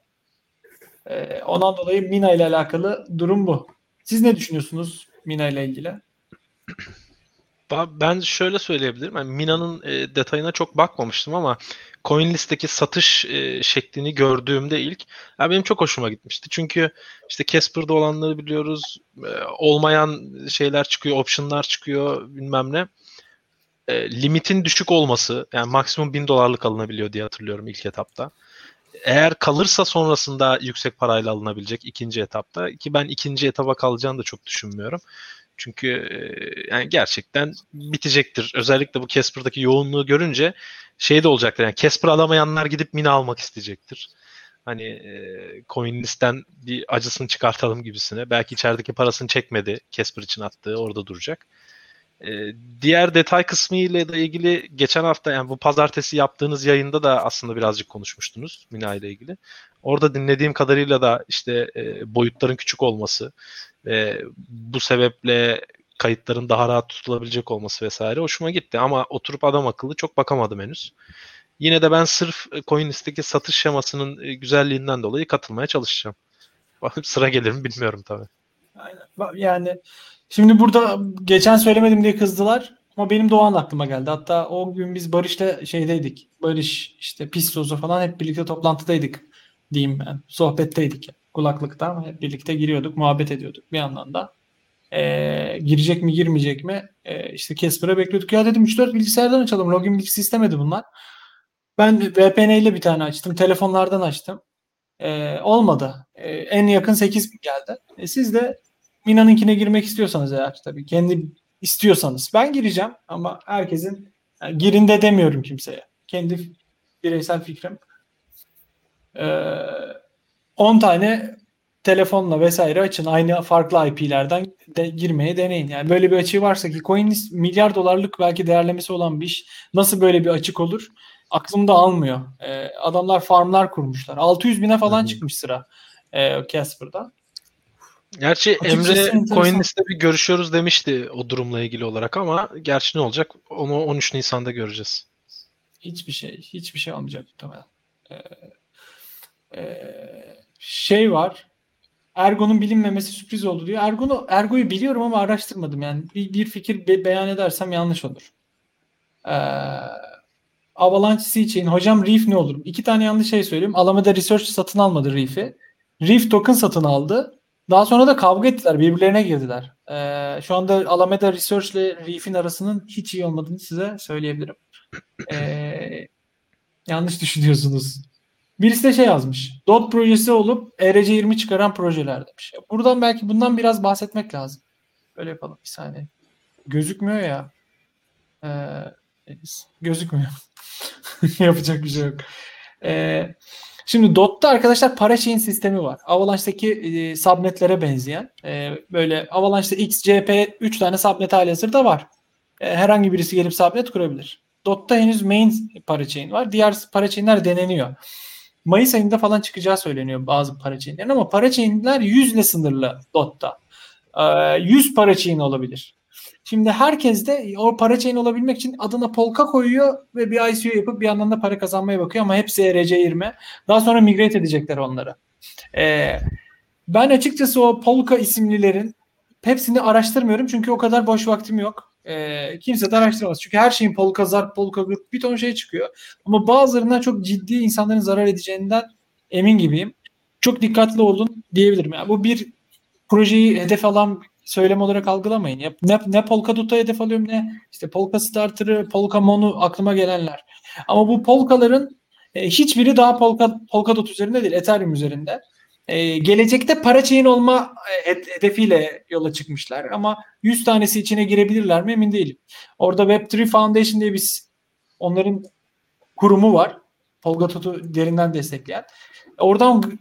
[SPEAKER 1] Ee, ondan dolayı Mina ile alakalı durum bu. Siz ne düşünüyorsunuz Mina ile ilgili?
[SPEAKER 4] Ben şöyle söyleyebilirim. Yani Mina'nın e, detayına çok bakmamıştım ama CoinList'teki satış e, şeklini gördüğümde ilk ya benim çok hoşuma gitmişti. Çünkü işte Casper'da olanları biliyoruz. E, olmayan şeyler çıkıyor, option'lar çıkıyor bilmem ne. E, limitin düşük olması yani maksimum 1000 dolarlık alınabiliyor diye hatırlıyorum ilk etapta. Eğer kalırsa sonrasında yüksek parayla alınabilecek ikinci etapta ki ben ikinci etaba kalacağını da çok düşünmüyorum. Çünkü e, yani gerçekten bitecektir. Özellikle bu Casper'daki yoğunluğu görünce şey de olacaktır. Yani Casper alamayanlar gidip Mina almak isteyecektir. Hani e, CoinList'ten bir acısını çıkartalım gibisine. Belki içerideki parasını çekmedi. Casper için attığı orada duracak. E, diğer detay kısmı ile ilgili geçen hafta yani bu pazartesi yaptığınız yayında da aslında birazcık konuşmuştunuz Mina ile ilgili. Orada dinlediğim kadarıyla da işte e, boyutların küçük olması ve bu sebeple kayıtların daha rahat tutulabilecek olması vesaire hoşuma gitti. Ama oturup adam akıllı çok bakamadım henüz. Yine de ben sırf e, CoinList'teki satış şemasının e, güzelliğinden dolayı katılmaya çalışacağım. (laughs) Sıra gelir mi bilmiyorum tabii.
[SPEAKER 1] Aynen. Yani şimdi burada geçen söylemedim diye kızdılar ama benim de o an aklıma geldi. Hatta o gün biz Barış'la şeydeydik. Barış işte Pistos'u falan hep birlikte toplantıdaydık diyeyim ben. Sohbetteydik. Kulaklıkta ama hep birlikte giriyorduk, muhabbet ediyorduk bir yandan da. Ee, girecek mi girmeyecek mi? Ee, işte Casper'a bekliyorduk. Ya dedim 3-4 bilgisayardan açalım. Login bilgisi istemedi bunlar. Ben VPN ile bir tane açtım. Telefonlardan açtım. Ee, olmadı. Ee, en yakın 8000 geldi. E, siz de Mina'nınkine girmek istiyorsanız eğer tabii kendi istiyorsanız ben gireceğim ama herkesin yani girin de demiyorum kimseye. Kendi bireysel fikrim. Ee, 10 tane telefonla vesaire açın. Aynı farklı IP'lerden de girmeye deneyin. Yani böyle bir açığı varsa ki CoinList milyar dolarlık belki değerlemesi olan bir iş. Nasıl böyle bir açık olur? Aklımda almıyor. Ee, adamlar farmlar kurmuşlar. 600 bine falan
[SPEAKER 5] Hı hı.
[SPEAKER 1] çıkmış sıra e, Casper'da.
[SPEAKER 4] Gerçi Emre. CoinList'te bir görüşüyoruz demişti o durumla ilgili olarak ama gerçi ne olacak onu 13 Nisan'da göreceğiz.
[SPEAKER 1] Hiçbir şey, hiçbir şey olmayacak muhtemelen. Ee, e, şey var. Ergo'nun bilinmemesi sürpriz oldu diyor. Ergo'nu Ergo'yu biliyorum ama araştırmadım yani. Bir, bir fikir be- beyan edersem yanlış olur. Ee, Avalanche C-Chain. Hocam Reef ne olur? İki tane yanlış şey söyleyeyim. Alameda Research satın almadı Reef'i. Reef token satın aldı. Daha sonra da kavga ettiler. Birbirlerine girdiler. Ee, şu anda Alameda Research ile Reef'in arasının hiç iyi olmadığını size söyleyebilirim. Ee, yanlış düşünüyorsunuz. Birisi de şey yazmış. DOT projesi olup ERC20 çıkaran projeler demiş. Buradan belki bundan biraz bahsetmek lazım. Böyle yapalım bir saniye. Gözükmüyor ya. Ee, gözükmüyor. (laughs) Yapacak bir şey yok. Ee, şimdi DOT'ta arkadaşlar parachain sistemi var. Avalanche'daki e, subnetlere benzeyen. E, böyle Avalanche'da XCP 3 tane subnet hali hazırda var. E, herhangi birisi gelip subnet kurabilir. DOT'ta henüz main parachain var. Diğer parachain'ler deneniyor. Mayıs ayında falan çıkacağı söyleniyor bazı parachain'lerin ama parachain'ler 100 ile sınırlı DOT'ta. Ee, 100 parachain olabilir. Şimdi herkes de o parachain olabilmek için adına Polka koyuyor ve bir ICO yapıp bir yandan da para kazanmaya bakıyor ama hepsi ERC20. Daha sonra migrate edecekler onları. Ee, ben açıkçası o Polka isimlilerin hepsini araştırmıyorum çünkü o kadar boş vaktim yok. Ee, kimse de araştıramaz. Çünkü her şeyin polka, zarp, polka, grup bir ton şey çıkıyor. Ama bazılarından çok ciddi insanların zarar edeceğinden emin gibiyim. Çok dikkatli olun diyebilirim. Yani bu bir projeyi hedef alan söylem olarak algılamayın. Ya, ne, ne Polkadot'a hedef alıyorum ne işte Polka Starter'ı, Polka Mon'u aklıma gelenler. Ama bu Polka'ların e, hiçbiri daha Polka, Polkadot üzerinde değil, Ethereum üzerinde. E, gelecekte para chain olma e, hedefiyle yola çıkmışlar ama 100 tanesi içine girebilirler mi emin değilim. Orada Web3 Foundation diye bir onların kurumu var. Polkadot'u derinden destekleyen. Oradan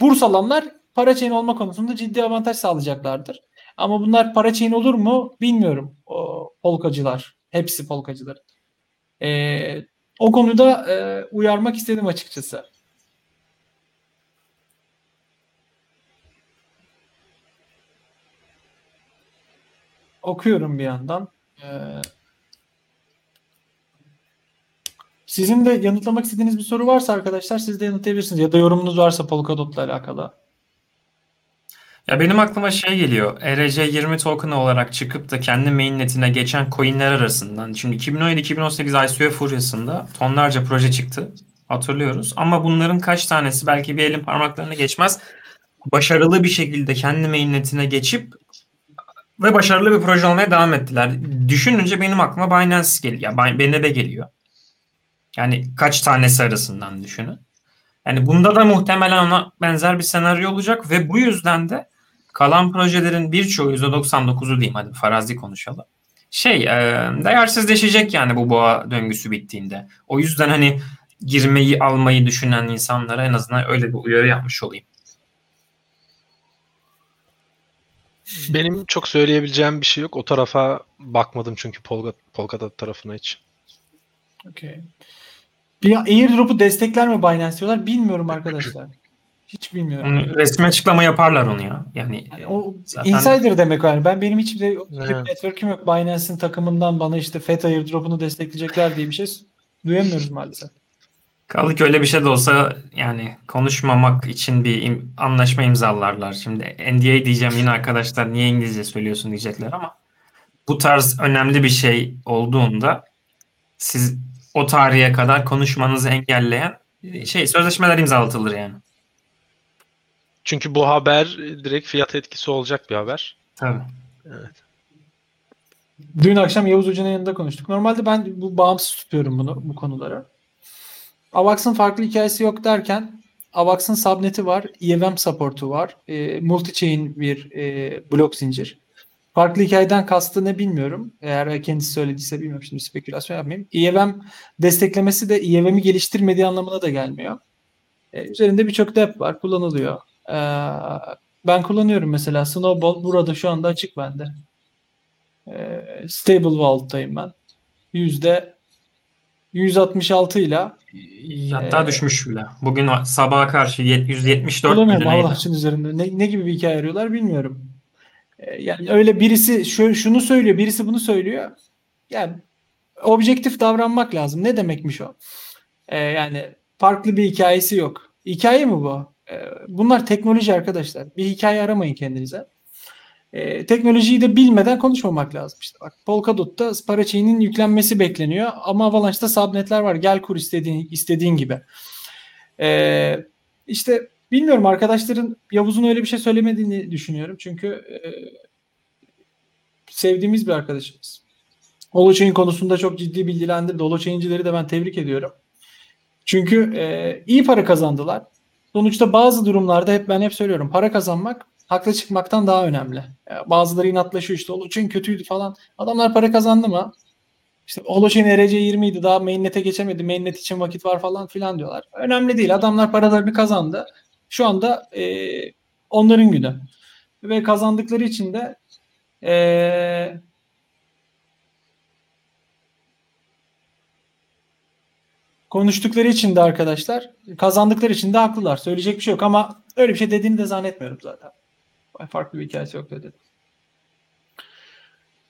[SPEAKER 1] burs alanlar para chain olma konusunda ciddi avantaj sağlayacaklardır. Ama bunlar para chain olur mu bilmiyorum. O, polkacılar. Hepsi polkacılar. Ee, o konuda e, uyarmak istedim açıkçası. Okuyorum bir yandan. Ee, sizin de yanıtlamak istediğiniz bir soru varsa arkadaşlar siz de yanıtlayabilirsiniz. Ya da yorumunuz varsa Polkadot'la alakalı.
[SPEAKER 2] Ya benim aklıma şey geliyor. ERC20 token olarak çıkıp da kendi mainnetine geçen coinler arasından. Şimdi 2017-2018 ICO furyasında tonlarca proje çıktı. Hatırlıyoruz. Ama bunların kaç tanesi belki bir elin parmaklarına geçmez. Başarılı bir şekilde kendi mainnetine geçip ve başarılı bir proje olmaya devam ettiler. Düşününce benim aklıma Binance geliyor. Yani BNB geliyor. Yani kaç tanesi arasından düşünün. Yani bunda da muhtemelen ona benzer bir senaryo olacak ve bu yüzden de kalan projelerin birçoğu %99'u diyeyim hadi farazi konuşalım. Şey e, değersizleşecek yani bu boğa döngüsü bittiğinde. O yüzden hani girmeyi almayı düşünen insanlara en azından öyle bir uyarı yapmış olayım.
[SPEAKER 4] Benim çok söyleyebileceğim bir şey yok. O tarafa bakmadım çünkü Polka, Polkadot tarafına hiç.
[SPEAKER 1] Okay. Bir airdrop'u destekler mi Binance diyorlar bilmiyorum arkadaşlar. Hiç bilmiyorum.
[SPEAKER 2] Onu, resmi açıklama yaparlar onu ya. Yani,
[SPEAKER 1] yani o
[SPEAKER 2] zaten...
[SPEAKER 1] insider demek yani. Ben benim hiçbir de evet. network'üm yok. Binance'in takımından bana işte FET airdrop'unu destekleyecekler diye bir şey duyamıyoruz maalesef.
[SPEAKER 2] Kaldı ki öyle bir şey de olsa yani konuşmamak için bir im- anlaşma imzalarlar. Şimdi NDA diyeceğim yine arkadaşlar niye İngilizce söylüyorsun diyecekler ama bu tarz önemli bir şey olduğunda siz o tarihe kadar konuşmanızı engelleyen şey sözleşmeler imzalatılır yani.
[SPEAKER 4] Çünkü bu haber direkt fiyat etkisi olacak bir haber.
[SPEAKER 2] Tabii.
[SPEAKER 4] Evet.
[SPEAKER 1] Dün akşam Yavuz Hoca'nın yanında konuştuk. Normalde ben bu bağımsız tutuyorum bunu bu konulara. Avax'ın farklı hikayesi yok derken Avax'ın subnet'i var, EVM support'u var, e, multi-chain bir e, blok zincir. Farklı hikayeden kastı ne bilmiyorum. Eğer kendisi söylediyse bilmiyorum şimdi spekülasyon yapmayayım. EVM desteklemesi de EVM'i geliştirmediği anlamına da gelmiyor. E, üzerinde birçok dep var, kullanılıyor. E, ben kullanıyorum mesela Snowball burada şu anda açık bende. E, Stable Vault'tayım ben. Yüzde 166 ile
[SPEAKER 2] hatta ee, düşmüş bile. Bugün sabaha karşı 174
[SPEAKER 1] Bulamıyorum Allah için üzerinde. Ne, ne gibi bir hikaye arıyorlar bilmiyorum. Ee, yani öyle birisi şu, şunu söylüyor, birisi bunu söylüyor. Yani objektif davranmak lazım. Ne demekmiş o? Ee, yani farklı bir hikayesi yok. Hikaye mi bu? Ee, bunlar teknoloji arkadaşlar. Bir hikaye aramayın kendinize. E, teknolojiyi de bilmeden konuşmamak lazım. İşte bak Polkadot'ta parachain'in yüklenmesi bekleniyor ama Avalanche'da subnetler var. Gel kur istediğin, istediğin gibi. E, işte bilmiyorum arkadaşların Yavuz'un öyle bir şey söylemediğini düşünüyorum. Çünkü e, sevdiğimiz bir arkadaşımız. Holochain konusunda çok ciddi bilgilendirdi. Holochain'cileri de ben tebrik ediyorum. Çünkü e, iyi para kazandılar. Sonuçta bazı durumlarda hep ben hep söylüyorum para kazanmak haklı çıkmaktan daha önemli. Yani bazıları inatlaşıyor işte Holochain kötüydü falan. Adamlar para kazandı mı? İşte Holochain ERC20 idi daha mainnet'e geçemedi. Mainnet için vakit var falan filan diyorlar. Önemli değil. Adamlar paralarını kazandı. Şu anda e, onların günü. Ve kazandıkları için de e, konuştukları için de arkadaşlar kazandıkları için de haklılar. Söyleyecek bir şey yok ama öyle bir şey dediğini de zannetmiyorum zaten. Farklı bir hikayesi yok dedi.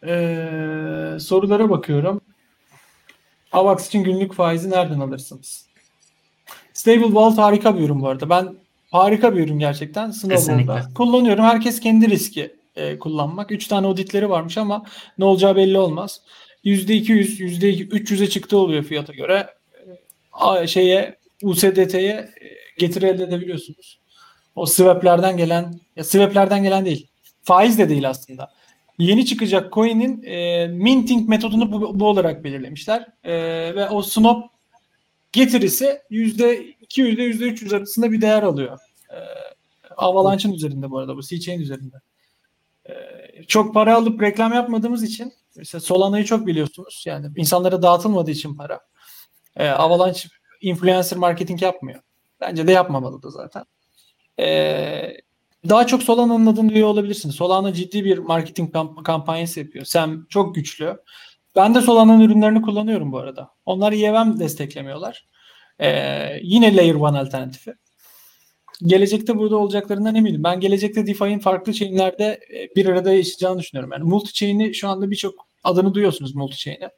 [SPEAKER 1] Ee, sorulara bakıyorum. AVAX için günlük faizi nereden alırsınız? Stable Vault harika bir ürün bu arada. Ben harika bir ürün gerçekten. Snowball'da. Kullanıyorum. Herkes kendi riski. e, kullanmak. 3 tane auditleri varmış ama ne olacağı belli olmaz. %200, %300'e çıktı oluyor fiyata göre. Şeye USDT'ye e, getiri elde edebiliyorsunuz. O swap'lerden gelen, ya swap'lerden gelen değil. Faiz de değil aslında. Yeni çıkacak coin'in e, minting metodunu bu, bu olarak belirlemişler. E, ve o snop getirisi %200 ile %300 arasında bir değer alıyor. E, Avalanche'ın üzerinde bu arada bu C-Chain üzerinde. E, çok para alıp reklam yapmadığımız için mesela Solana'yı çok biliyorsunuz. Yani insanlara dağıtılmadığı için para. E, Avalanche influencer marketing yapmıyor. Bence de yapmamalı da zaten. E, daha çok Solana'nın adını duyuyor olabilirsiniz. Solana ciddi bir marketing kamp- kampanyası yapıyor. Sam çok güçlü. Ben de Solana'nın ürünlerini kullanıyorum bu arada. Onlar EVM desteklemiyorlar. Ee, yine Layer 1 alternatifi. Gelecekte burada olacaklarından eminim. Ben gelecekte DeFi'nin farklı chainlerde e, bir arada yaşayacağını düşünüyorum. Yani multi chain'i şu anda birçok adını duyuyorsunuz multi chain'i.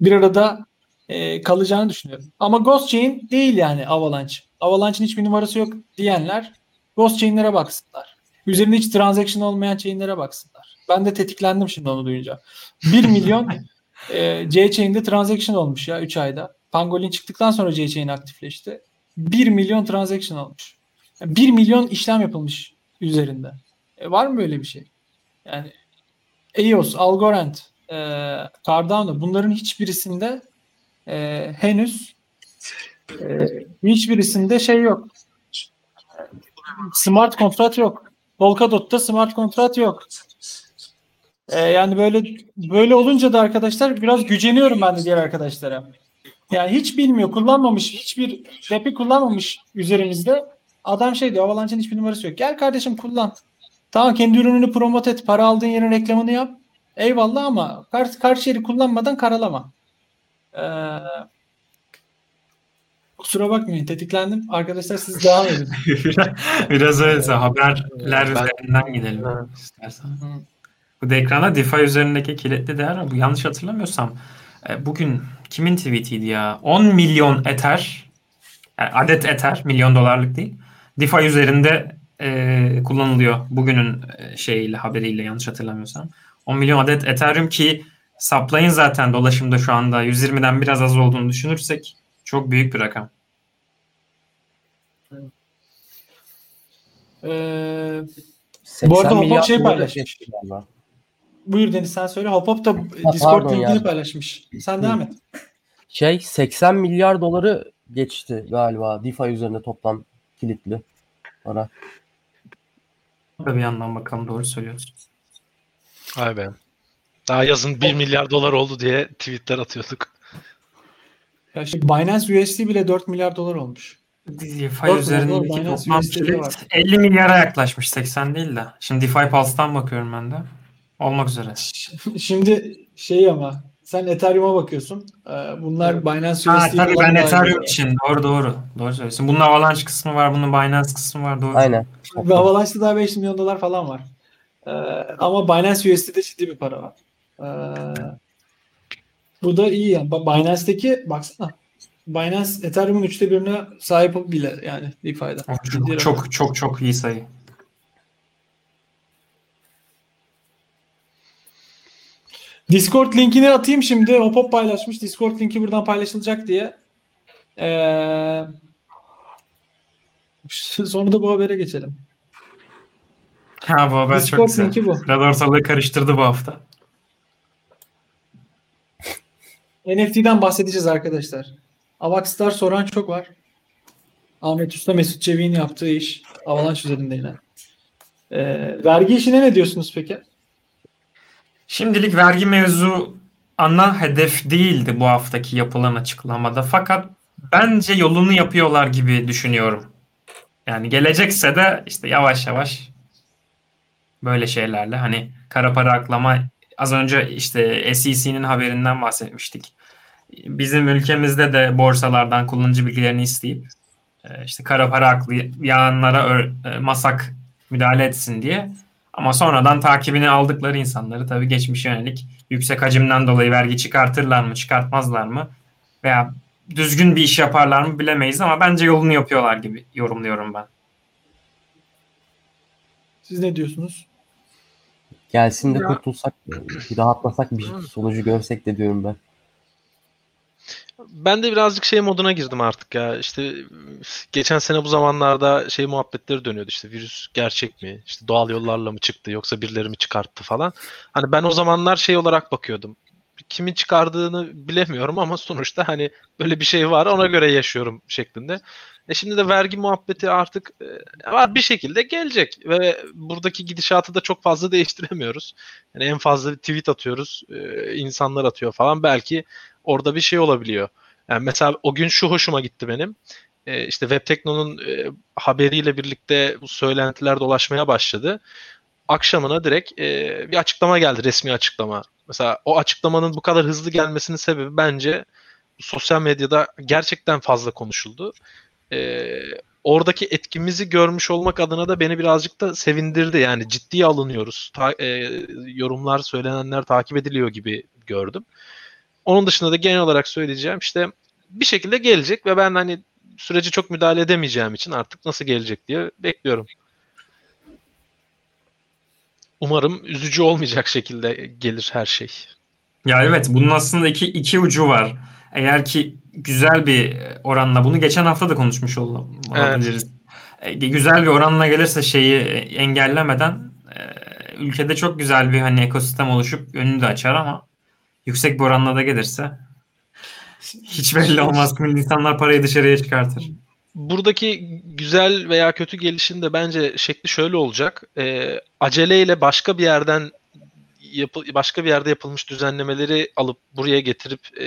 [SPEAKER 1] Bir arada e, kalacağını düşünüyorum. Ama Ghost Chain değil yani Avalanche. Avalanche'ın hiçbir numarası yok diyenler Ghost chain'lere baksınlar. Üzerinde hiç transaction olmayan chain'lere baksınlar. Ben de tetiklendim şimdi onu duyunca. 1 (laughs) milyon e, C-Chain'de transaction olmuş ya 3 ayda. Pangolin çıktıktan sonra C-Chain aktifleşti. 1 milyon transaction olmuş. Yani 1 milyon işlem yapılmış üzerinde. E, var mı böyle bir şey? Yani EOS, Algorand, e, Cardano bunların hiçbirisinde e, henüz e, hiçbirisinde şey yok. Smart kontrat yok. Polkadot'ta smart kontrat yok. Ee, yani böyle böyle olunca da arkadaşlar biraz güceniyorum ben de diğer arkadaşlara. Yani hiç bilmiyor, kullanmamış, hiçbir rapi kullanmamış üzerimizde. Adam şey diyor, Avalanche'ın hiçbir numarası yok. Gel kardeşim kullan. Tamam kendi ürününü promote et, para aldığın yerin reklamını yap. Eyvallah ama karşı, karşı yeri kullanmadan karalama. Ee, kusura bakmayın tetiklendim. Arkadaşlar siz devam edin. (laughs)
[SPEAKER 2] Biraz öyle haberler
[SPEAKER 4] Ben-
[SPEAKER 2] üzerinden gidelim istersen. Bu da ekranda DeFi üzerindeki kilitli değer bu yanlış hatırlamıyorsam e, bugün kimin tweetiydi ya 10 milyon Ether yani adet Ether milyon dolarlık değil DeFi üzerinde e, kullanılıyor bugünün e, şeyiyle haberiyle yanlış hatırlamıyorsam 10 milyon adet Ethereum ki supply'ın zaten dolaşımda şu anda 120'den biraz az olduğunu düşünürsek çok büyük bir rakam.
[SPEAKER 1] Ee,
[SPEAKER 5] 80
[SPEAKER 1] Bu arada Hopop şey paylaşmış. buyur Deniz sen söyle. Hop Hop da Discord linkini paylaşmış. Sen devam et.
[SPEAKER 5] Şey 80 milyar doları geçti galiba DeFi üzerinde toplam kilitli para.
[SPEAKER 2] Da bir yandan bakalım doğru söylüyorsun.
[SPEAKER 4] Ay be. Daha yazın 1 milyar dolar oldu diye tweetler atıyorduk.
[SPEAKER 1] Ya şimdi Binance USD bile 4 milyar dolar olmuş.
[SPEAKER 2] DeFi
[SPEAKER 1] Dört
[SPEAKER 2] üzerindeki
[SPEAKER 1] Binance
[SPEAKER 2] toplam
[SPEAKER 1] USD'de
[SPEAKER 2] kilit
[SPEAKER 1] var.
[SPEAKER 2] 50 milyara yaklaşmış 80 değil de. Şimdi DeFi Pulse'dan bakıyorum ben de. Olmak üzere.
[SPEAKER 1] Şimdi şey ama sen Ethereum'a bakıyorsun. Ee, Bunlar Binance
[SPEAKER 2] Ha,
[SPEAKER 1] USD
[SPEAKER 2] tabii
[SPEAKER 1] falan
[SPEAKER 2] ben. Ethereum için doğru doğru. Doğru söylüyorsun. Bunun Avalanche kısmı var, bunun Binance kısmı var doğru.
[SPEAKER 5] Aynen.
[SPEAKER 1] Ve Avalanche'da daha 5 milyon dolar falan var. Ee, ama Binance USD'de ciddi bir para var. Ee, bu da iyi yani. Binance'deki baksana. Binance Ethereum'un üçte birine sahip bile yani DeFi'de.
[SPEAKER 2] Çok, çok çok çok iyi sayı.
[SPEAKER 1] Discord linkini atayım şimdi. Hop hop paylaşmış. Discord linki buradan paylaşılacak diye. Ee, (laughs) sonra da bu habere geçelim.
[SPEAKER 2] Ha bu haber çok
[SPEAKER 1] Discord
[SPEAKER 2] güzel.
[SPEAKER 1] linki bu.
[SPEAKER 2] Biraz ortalığı karıştırdı bu hafta.
[SPEAKER 1] NFT'den bahsedeceğiz arkadaşlar. Avax'tar soran çok var. Ahmet Usta Mesut Çevik'in yaptığı iş. Avalanche üzerinde yine. Ee, vergi işine ne diyorsunuz peki?
[SPEAKER 2] Şimdilik vergi mevzu ana hedef değildi bu haftaki yapılan açıklamada. Fakat bence yolunu yapıyorlar gibi düşünüyorum. Yani gelecekse de işte yavaş yavaş böyle şeylerle hani kara para aklama az önce işte SEC'nin haberinden bahsetmiştik. Bizim ülkemizde de borsalardan kullanıcı bilgilerini isteyip e, işte kara para aklayanlara e, masak müdahale etsin diye ama sonradan takibini aldıkları insanları tabii geçmişe yönelik yüksek hacimden dolayı vergi çıkartırlar mı, çıkartmazlar mı? Veya düzgün bir iş yaparlar mı bilemeyiz ama bence yolunu yapıyorlar gibi yorumluyorum ben.
[SPEAKER 1] Siz ne diyorsunuz?
[SPEAKER 5] Gelsin de
[SPEAKER 1] Ya.
[SPEAKER 5] kurtulsak, bir rahatlasak bir sonucu görsek de diyorum ben.
[SPEAKER 4] Ben de birazcık şey moduna girdim artık ya. İşte geçen sene bu zamanlarda şey muhabbetleri dönüyordu işte virüs gerçek mi? İşte doğal yollarla mı çıktı yoksa birileri mi çıkarttı falan. Hani ben o zamanlar şey olarak bakıyordum. Kimin çıkardığını bilemiyorum ama sonuçta hani böyle bir şey var ona göre yaşıyorum şeklinde. E şimdi de vergi muhabbeti artık e, var bir şekilde gelecek ve buradaki gidişatı da çok fazla (laughs) değiştiremiyoruz. Yani en fazla tweet atıyoruz, e, insanlar atıyor falan. Belki orada bir şey olabiliyor. Yani mesela o gün şu hoşuma gitti benim. E, işte Webtekno'nun e, haberiyle birlikte bu söylentiler dolaşmaya başladı. Akşamına direkt e, bir açıklama geldi, resmi açıklama. Mesela o açıklamanın bu kadar hızlı gelmesinin sebebi bence sosyal medyada gerçekten fazla konuşuldu. E, oradaki etkimizi görmüş olmak adına da beni birazcık da sevindirdi. Yani ciddiye alınıyoruz. Ta, e, yorumlar, söylenenler takip ediliyor gibi gördüm. Onun dışında da genel olarak söyleyeceğim işte bir şekilde gelecek ve ben hani süreci çok müdahale edemeyeceğim için artık nasıl gelecek diye bekliyorum. Umarım üzücü olmayacak şekilde gelir her şey.
[SPEAKER 2] Ya evet bunun aslında iki, iki ucu var. Eğer ki güzel bir oranla bunu geçen hafta da konuşmuş oldum. olabiliriz. E, güzel bir oranla gelirse şeyi engellemeden e, ülkede çok güzel bir hani ekosistem oluşup önünü de açar ama yüksek bir oranla da gelirse hiç belli olmaz. İnsanlar parayı dışarıya çıkartır.
[SPEAKER 4] Buradaki güzel veya kötü gelişin de bence şekli şöyle olacak. E, aceleyle başka bir yerden yapı, başka bir yerde yapılmış düzenlemeleri alıp buraya getirip e,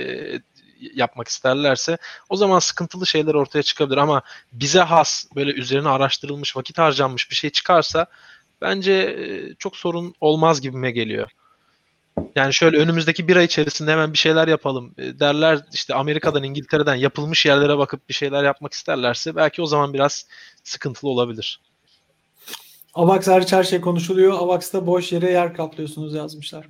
[SPEAKER 4] yapmak isterlerse o zaman sıkıntılı şeyler ortaya çıkabilir ama bize has böyle üzerine araştırılmış vakit harcanmış bir şey çıkarsa bence e, çok sorun olmaz gibime geliyor. Yani şöyle önümüzdeki bir ay içerisinde hemen bir şeyler yapalım e, derler işte Amerika'dan İngiltere'den yapılmış yerlere bakıp bir şeyler yapmak isterlerse belki o zaman biraz sıkıntılı olabilir.
[SPEAKER 1] Avax hariç her şey konuşuluyor. Avax'ta boş yere yer kaplıyorsunuz yazmışlar.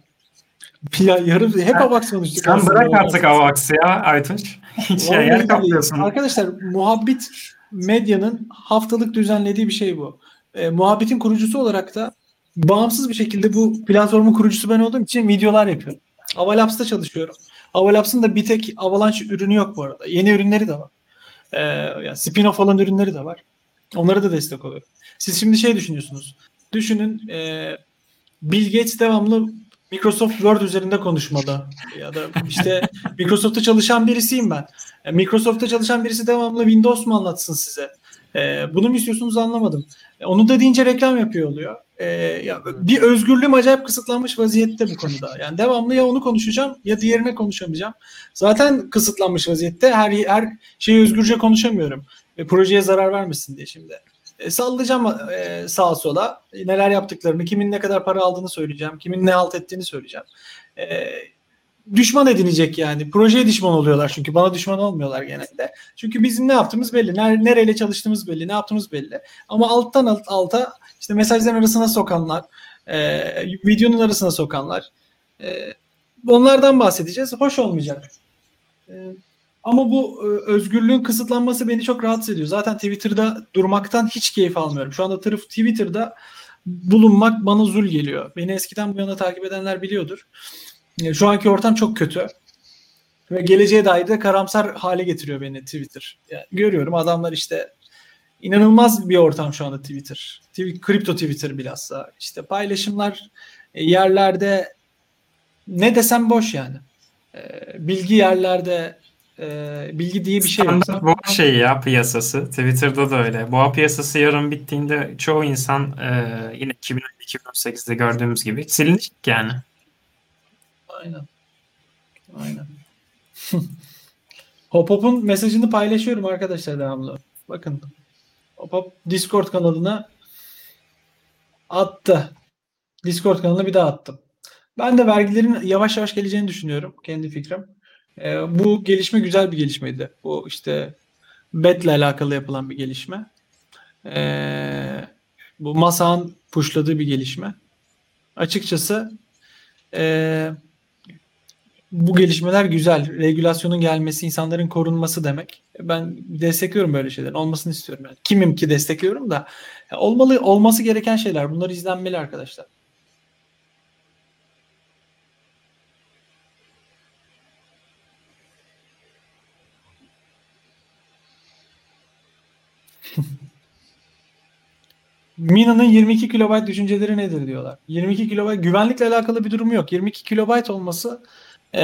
[SPEAKER 1] Ya yarım hep Avax konuştuk.
[SPEAKER 2] Sen bırak artık Avax'ı ya Aytunç. (laughs) Hiç ya, yer kaplıyorsun.
[SPEAKER 1] Arkadaşlar muhabbit medyanın haftalık düzenlediği bir şey bu. E, muhabbetin kurucusu olarak da bağımsız bir şekilde bu platformun kurucusu ben olduğum için videolar yapıyorum. Avalabs'ta çalışıyorum. Avalabs'ın da bir tek Avalanche ürünü yok bu arada. Yeni ürünleri de var. Ee, yani spin-off olan ürünleri de var. Onlara da destek oluyorum. Siz şimdi şey düşünüyorsunuz. Düşünün e, Bill Gates devamlı Microsoft Word üzerinde konuşmalı. Ya da işte Microsoft'ta çalışan birisiyim ben. Yani Microsoft'ta çalışan birisi devamlı Windows mu anlatsın size? E, bunu mu istiyorsunuz anlamadım. E, onu da deyince reklam yapıyor oluyor. E, ya bir özgürlüğüm acayip kısıtlanmış vaziyette bu konuda. Yani devamlı ya onu konuşacağım ya diğerine konuşamayacağım. Zaten kısıtlanmış vaziyette her her şeyi özgürce konuşamıyorum. E, projeye zarar vermesin diye şimdi. E, sallayacağım e, sağa sola neler yaptıklarını, kimin ne kadar para aldığını söyleyeceğim, kimin ne halt ettiğini söyleyeceğim. E, düşman edinecek yani. Projeye düşman oluyorlar çünkü bana düşman olmuyorlar genelde. Çünkü bizim ne yaptığımız belli, nere, nereyle çalıştığımız belli, ne yaptığımız belli. Ama alttan alt, alta işte mesajların arasına sokanlar, e, videonun arasına sokanlar, onlardan bahsedeceğiz. Hoş olmayacak. Ama bu özgürlüğün kısıtlanması beni çok rahatsız ediyor. Zaten Twitter'da durmaktan hiç keyif almıyorum. Şu anda tırıf Twitter'da bulunmak bana zul geliyor. Beni eskiden bu yana takip edenler biliyordur. Şu anki ortam çok kötü. Ve geleceğe dair de karamsar hale getiriyor beni Twitter. Yani görüyorum adamlar işte inanılmaz bir ortam şu anda Twitter. Kripto Twitter bilhassa. İşte paylaşımlar yerlerde ne desem boş yani. Bilgi yerlerde e, bilgi diye bir şey yok.
[SPEAKER 2] Boğa şey ya piyasası. Twitter'da da öyle. Boğa piyasası yarın bittiğinde çoğu insan e, yine 2017-2018'de gördüğümüz gibi silinecek yani.
[SPEAKER 1] Aynen. Aynen. (laughs) Hop Hop'un mesajını paylaşıyorum arkadaşlar devamlı. Bakın. Hop Hop Discord kanalına attı. Discord kanalına bir daha attım. Ben de vergilerin yavaş yavaş geleceğini düşünüyorum. Kendi fikrim. E, bu gelişme güzel bir gelişmeydi. Bu işte BET'le alakalı yapılan bir gelişme. E, bu masanın pushladığı bir gelişme. Açıkçası e, bu gelişmeler güzel. Regülasyonun gelmesi, insanların korunması demek. Ben destekliyorum böyle şeylerin. Olmasını istiyorum. Yani. Kimim ki destekliyorum da. olmalı olması gereken şeyler. Bunlar izlenmeli arkadaşlar. Mina'nın 22 kilobayt düşünceleri nedir diyorlar. 22 kilobayt güvenlikle alakalı bir durum yok. 22 kilobayt olması e,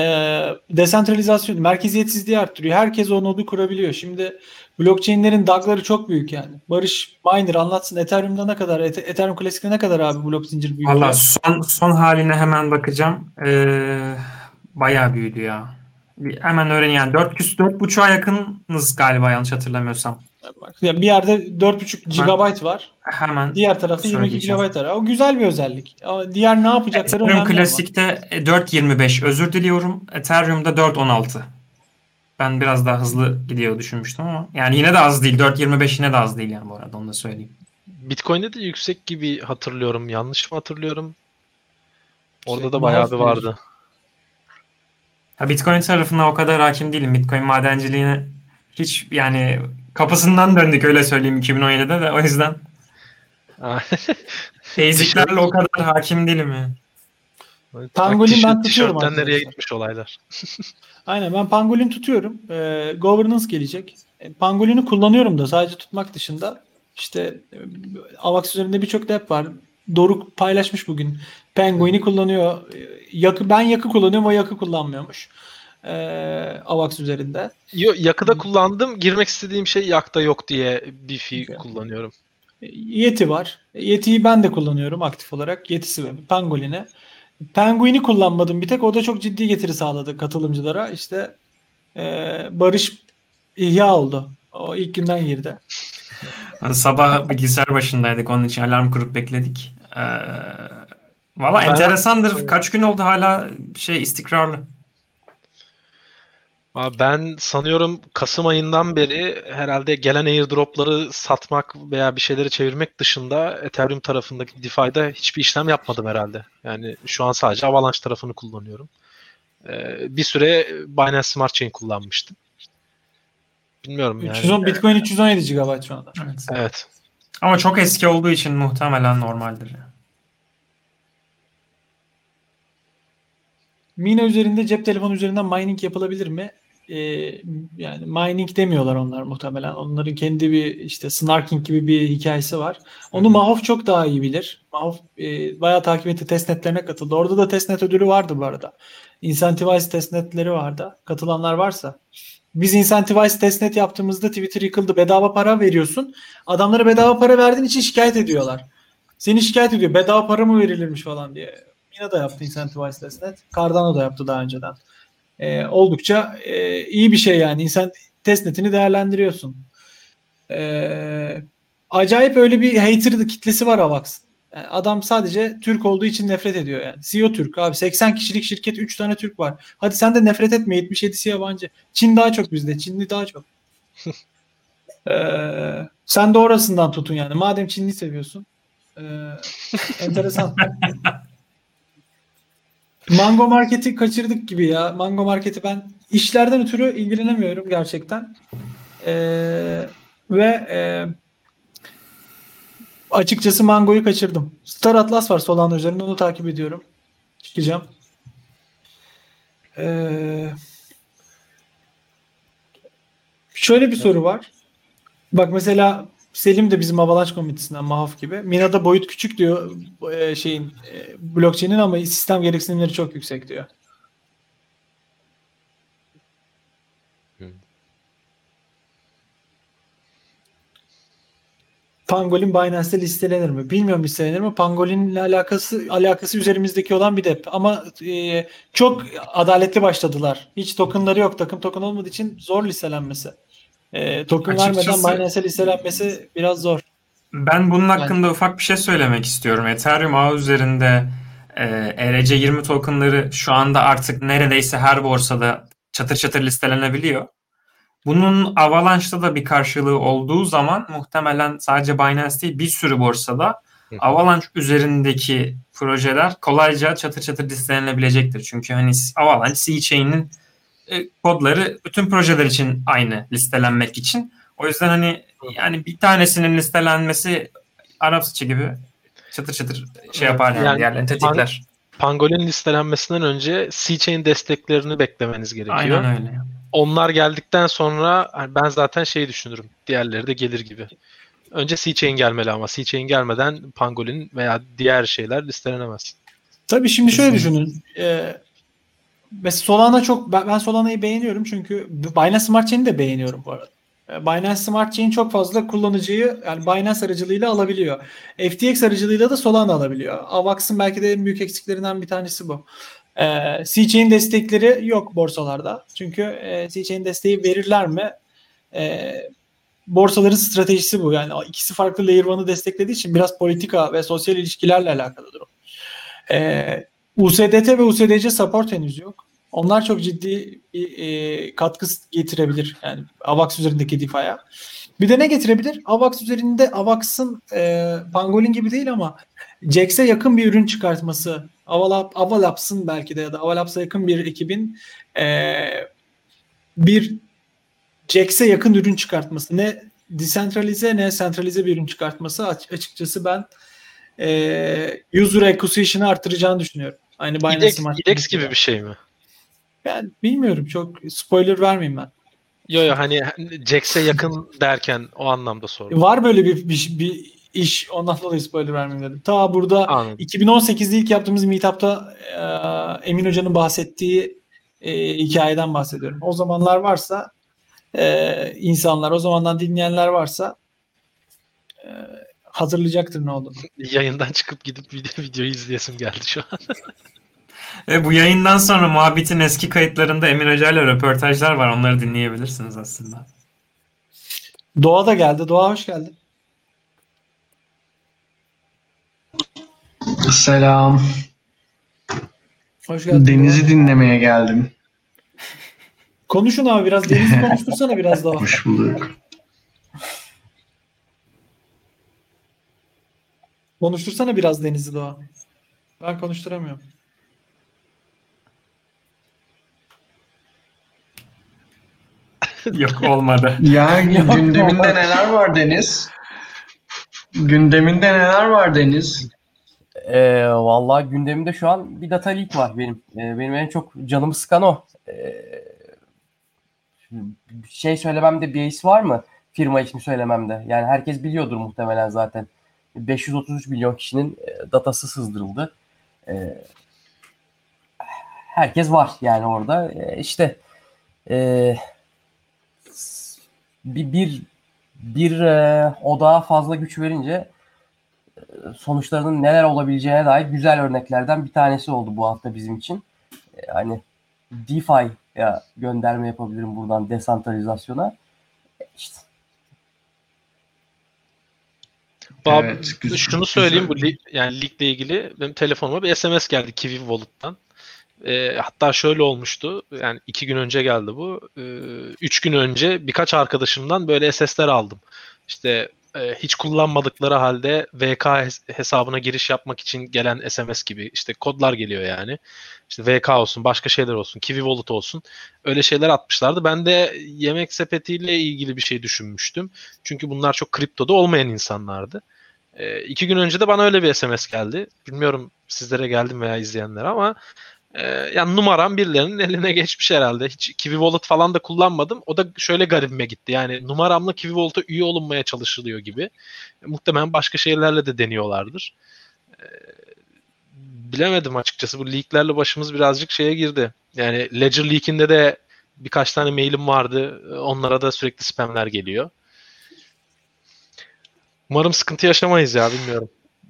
[SPEAKER 1] desentralizasyon, merkeziyetsizliği arttırıyor. Herkes o nodu kurabiliyor. Şimdi blockchain'lerin dagları çok büyük yani. Barış Miner anlatsın Ethereum'da ne kadar, Ethe- Ethereum Classic'te ne kadar abi blok zincir büyük?
[SPEAKER 2] Valla son, son haline hemen bakacağım. Ee, bayağı büyüdü ya. Hemen öğren yani 4 küs 4.5'a yakınız galiba yanlış hatırlamıyorsam.
[SPEAKER 1] Bak, ya bir yerde 4.5 GB var.
[SPEAKER 2] Hemen
[SPEAKER 1] Diğer tarafta 22
[SPEAKER 2] Söyleyeceğim.
[SPEAKER 1] GB var. O güzel bir özellik. Ama diğer ne yapacakları
[SPEAKER 2] Ethereum. Classic'te 4.25 özür diliyorum. Ethereum'da 4.16. Ben biraz daha hızlı gidiyor düşünmüştüm ama yani yine de az değil. 4.25 yine de az değil yani bu arada onu da söyleyeyim.
[SPEAKER 4] Bitcoin'de de yüksek gibi hatırlıyorum. Yanlış mı hatırlıyorum? Orada
[SPEAKER 1] Şey,
[SPEAKER 4] da bayağı bir vardı.
[SPEAKER 2] Ha, Bitcoin tarafına o kadar hakim değilim. Bitcoin madenciliğine hiç yani kapısından döndük öyle söyleyeyim 2017'de de o yüzden basic'lerle o kadar hakim değilim yani.
[SPEAKER 1] Pangolin ben tutuyorum
[SPEAKER 4] Tişörtten nereye gitmiş olaylar. (laughs)
[SPEAKER 1] Aynen ben pangolin tutuyorum. Ee, governance gelecek. E, Pangolini kullanıyorum da sadece tutmak dışında. İşte e, Avax üzerinde birçok dep var. Doruk paylaşmış bugün. Penguin'i kullanıyor. E, Yakı, ben yakı kullanıyorum o yakı kullanmıyormuş. Ee, Avax üzerinde.
[SPEAKER 4] Yo, yakıda kullandım. Girmek istediğim şey yakta yok diye Bifi
[SPEAKER 1] Güzel.
[SPEAKER 4] kullanıyorum.
[SPEAKER 1] E, Yeti var. E, Yeti'yi ben de kullanıyorum aktif olarak. Yetisi ve Penguin'e. Penguin'i kullanmadım bir tek. O da çok ciddi getiri sağladı katılımcılara. İşte e, Barış ihya oldu. O ilk günden girdi.
[SPEAKER 2] Yani sabah bilgisayar başındaydık onun için alarm kurup bekledik. Ee, Valla enteresandır. Kaç gün oldu hala şey istikrarlı.
[SPEAKER 4] Abi Ben sanıyorum Kasım ayından beri herhalde gelen airdropları satmak veya bir şeyleri çevirmek dışında Ethereum tarafındaki DeFi'de hiçbir işlem yapmadım herhalde. Yani şu an sadece Avalanche tarafını kullanıyorum. Ee, bir süre Binance Smart Chain kullanmıştım. Bilmiyorum yani.
[SPEAKER 1] 310 Bitcoin 317 GB şu anda.
[SPEAKER 2] Evet.
[SPEAKER 4] Evet.
[SPEAKER 2] Ama çok eski olduğu için muhtemelen normaldir.
[SPEAKER 1] Mina üzerinde cep telefonu üzerinden mining yapılabilir mi? Ee, yani mining demiyorlar onlar muhtemelen. Onların kendi bir işte snarking gibi bir hikayesi var. Onu Mahov çok daha iyi bilir. Mahov e, bayağı takip etti. Testnetlerine katıldı. Orada da testnet ödülü vardı bu arada. Incentivize testnetleri vardı. Katılanlar varsa. Biz Incentivize testnet yaptığımızda Twitter yıkıldı. Bedava para veriyorsun. Adamlara bedava para verdiğin için şikayet ediyorlar. Seni şikayet ediyor. Bedava para mı verilirmiş falan diye. Mina da yaptı Incentivize testnet. Cardano da yaptı daha önceden. Ee, oldukça e, iyi bir şey yani. İnsan testnetini değerlendiriyorsun. Ee, acayip öyle bir hater kitlesi var Avax. Yani adam sadece Türk olduğu için nefret ediyor yani. CEO Türk abi. 80 kişilik şirket 3 tane Türk var. Hadi sen de nefret etme 77'si yabancı. Çin daha çok bizde. Çinli daha çok. (laughs) Ee, sen de orasından tutun yani. Madem Çinli seviyorsun. Ee, enteresan. (laughs) Mango Market'i kaçırdık gibi ya. Mango Market'i ben işlerden ötürü ilgilenemiyorum gerçekten. Ee, ve e, açıkçası Mango'yu kaçırdım. Star Atlas var Solana üzerinde onu takip ediyorum. Çıkacağım. Ee, şöyle bir soru var. Bak mesela Selim de bizim Avalanche komitesinden Mahaf gibi. Mina'da boyut küçük diyor e, şeyin e, blockchain'in ama sistem gereksinimleri çok yüksek diyor. Pangolin Binance'te listelenir mi? Bilmiyorum listelenir mi? Pangolin'le alakası alakası üzerimizdeki olan bir dep. Ama e, çok adaletli başladılar. Hiç tokenları yok. Takım token olmadığı için zor listelenmesi. E, token
[SPEAKER 2] Açıkçası-
[SPEAKER 1] vermeden Binance'e listelenmesi biraz zor.
[SPEAKER 2] Ben bunun hakkında ufak bir şey söylemek istiyorum. Ethereum ağı üzerinde e, ERC20 tokenları şu anda artık neredeyse her borsada çatır çatır listelenebiliyor. Bunun Avalanche'da da bir karşılığı olduğu zaman muhtemelen sadece Binance değil bir sürü borsada. Avalanche üzerindeki projeler kolayca çatır çatır listelenebilecektir. Çünkü hani Avalanche C-Chain'in e, kodları bütün projeler için aynı listelenmek için. O yüzden hani yani bir tanesinin listelenmesi Arap sıçı gibi çatır çatır şey yapar yani,
[SPEAKER 4] Yani
[SPEAKER 2] diğerlerini tetikler.
[SPEAKER 4] Pangolin listelenmesinden önce C-Chain desteklerini beklemeniz gerekiyor.
[SPEAKER 2] Aynen öyle.
[SPEAKER 4] Onlar geldikten sonra hani ben zaten şey düşünürüm. Diğerleri de gelir gibi. Önce C-Chain gelmeli ama C-Chain gelmeden Pangolin veya diğer şeyler listelenemez.
[SPEAKER 1] Tabii şimdi şöyle düşünün. Ee, mesela Solana çok ben, ben Solana'yı beğeniyorum çünkü Binance Smart Chain'i de beğeniyorum bu arada. Ee, Binance Smart Chain çok fazla kullanıcıyı yani Binance aracılığıyla alabiliyor. FTX aracılığıyla da Solana alabiliyor. Avax'ın belki de en büyük eksiklerinden bir tanesi bu. Ee, C-Chain destekleri yok borsalarda. Çünkü e, C-Chain desteği verirler mi? E, borsaların stratejisi bu. Yani ikisi farklı layer one'ı desteklediği için biraz politika ve sosyal ilişkilerle alakalıdır o. E, USDT ve USDC support henüz yok. Onlar çok ciddi bir e, katkı getirebilir. Yani AVAX üzerindeki DeFi'ye. Bir de ne getirebilir? AVAX üzerinde AVAX'ın e, Pangolin gibi değil ama Jax'e yakın bir ürün çıkartması. Avalab, Avalabs'ın belki de ya da Avalabs'a yakın bir ekibin e, bir Jax'e yakın ürün çıkartması. Ne desentralize ne sentralize bir ürün çıkartması açıkçası ben e, user acquisition'ı artıracağını düşünüyorum. Aynı Binance
[SPEAKER 4] IDEX,
[SPEAKER 1] Smart
[SPEAKER 4] IDEX gibi bir şey mi?
[SPEAKER 1] Ben bilmiyorum çok spoiler vermeyeyim ben.
[SPEAKER 4] Yo yo hani Jax'e yakın derken o anlamda sordum.
[SPEAKER 1] Var böyle bir, bir, bir iş ondan dolayı spoiler vermeyeyim dedim. Ta burada
[SPEAKER 4] Anladım.
[SPEAKER 1] 2018'de ilk yaptığımız meetup'ta e, Emin Hoca'nın bahsettiği e, hikayeden bahsediyorum. O zamanlar varsa e, insanlar, o zamandan dinleyenler varsa e, hazırlayacaktır ne oldu.
[SPEAKER 4] Yayından çıkıp gidip video, videoyu izleyesim geldi şu an.
[SPEAKER 2] Ve bu yayından sonra muhabbetin eski kayıtlarında Emir Hoca ile röportajlar var. Onları dinleyebilirsiniz aslında.
[SPEAKER 1] Doğa da geldi. Doğa hoş geldin.
[SPEAKER 6] Selam.
[SPEAKER 1] Hoş geldin.
[SPEAKER 6] Deniz'i
[SPEAKER 1] Doğa.
[SPEAKER 6] dinlemeye geldim.
[SPEAKER 1] Konuşun abi biraz. Deniz'i konuştursana biraz daha.
[SPEAKER 6] Hoş bulduk.
[SPEAKER 1] Konuştursana biraz Deniz'i Doğa. Ben konuşturamıyorum. (laughs)
[SPEAKER 2] Yok olmadı.
[SPEAKER 6] Ya
[SPEAKER 1] Yok,
[SPEAKER 6] gündeminde neler var Deniz? Gündeminde neler var Deniz?
[SPEAKER 5] Ee, vallahi gündemimde şu an bir data leak var benim. Ee, benim en çok canımı sıkan o. Bir şey söylememde bir his var mı? Firma ismi söylememde. Yani herkes biliyordur muhtemelen zaten. 533 milyon kişinin e, datası sızdırıldı. Ee, herkes var yani orada. Ee, işte e, bir bir bir e, odağa fazla güç verince sonuçlarının neler olabileceğine dair güzel örneklerden bir tanesi oldu bu hafta bizim için. E, Hani DeFi'ye gönderme yapabilirim buradan desantralizasyona. E, İşte
[SPEAKER 4] Bab,
[SPEAKER 6] Evet, güzel-
[SPEAKER 4] şunu söyleyeyim bu
[SPEAKER 6] güzel.
[SPEAKER 4] li- yani ligle ilgili benim telefonuma bir SMS geldi Kiwi Wallet'tan. E, hatta şöyle olmuştu yani iki gün önce geldi bu. E, üç gün önce birkaç arkadaşımdan böyle SS'ler aldım. İşte e, hiç kullanmadıkları halde VK hes- hesabına giriş yapmak için gelen SMS gibi işte kodlar geliyor yani. İşte VK olsun, başka şeyler olsun, Kiwi Wallet olsun. Öyle şeyler atmışlardı. Ben de yemek sepetiyle ilgili bir şey düşünmüştüm. Çünkü bunlar çok kriptoda olmayan insanlardı. E, iki gün önce de bana öyle bir SMS geldi. Bilmiyorum sizlere geldi mi veya izleyenler ama e, yani numaram birilerinin (laughs) eline geçmiş herhalde. Hiç Kiwi Wallet falan da kullanmadım. O da şöyle garibime gitti. Yani numaramla Kiwi Wallet'a üye olunmaya çalışılıyor gibi. Muhtemelen başka şeylerle de deniyorlardır. E, bilemedim açıkçası. Bu leaklerle başımız birazcık şeye girdi. Yani Ledger leakinde de birkaç tane mailim vardı. Onlara da sürekli spamler geliyor. Umarım sıkıntı yaşamayız ya bilmiyorum.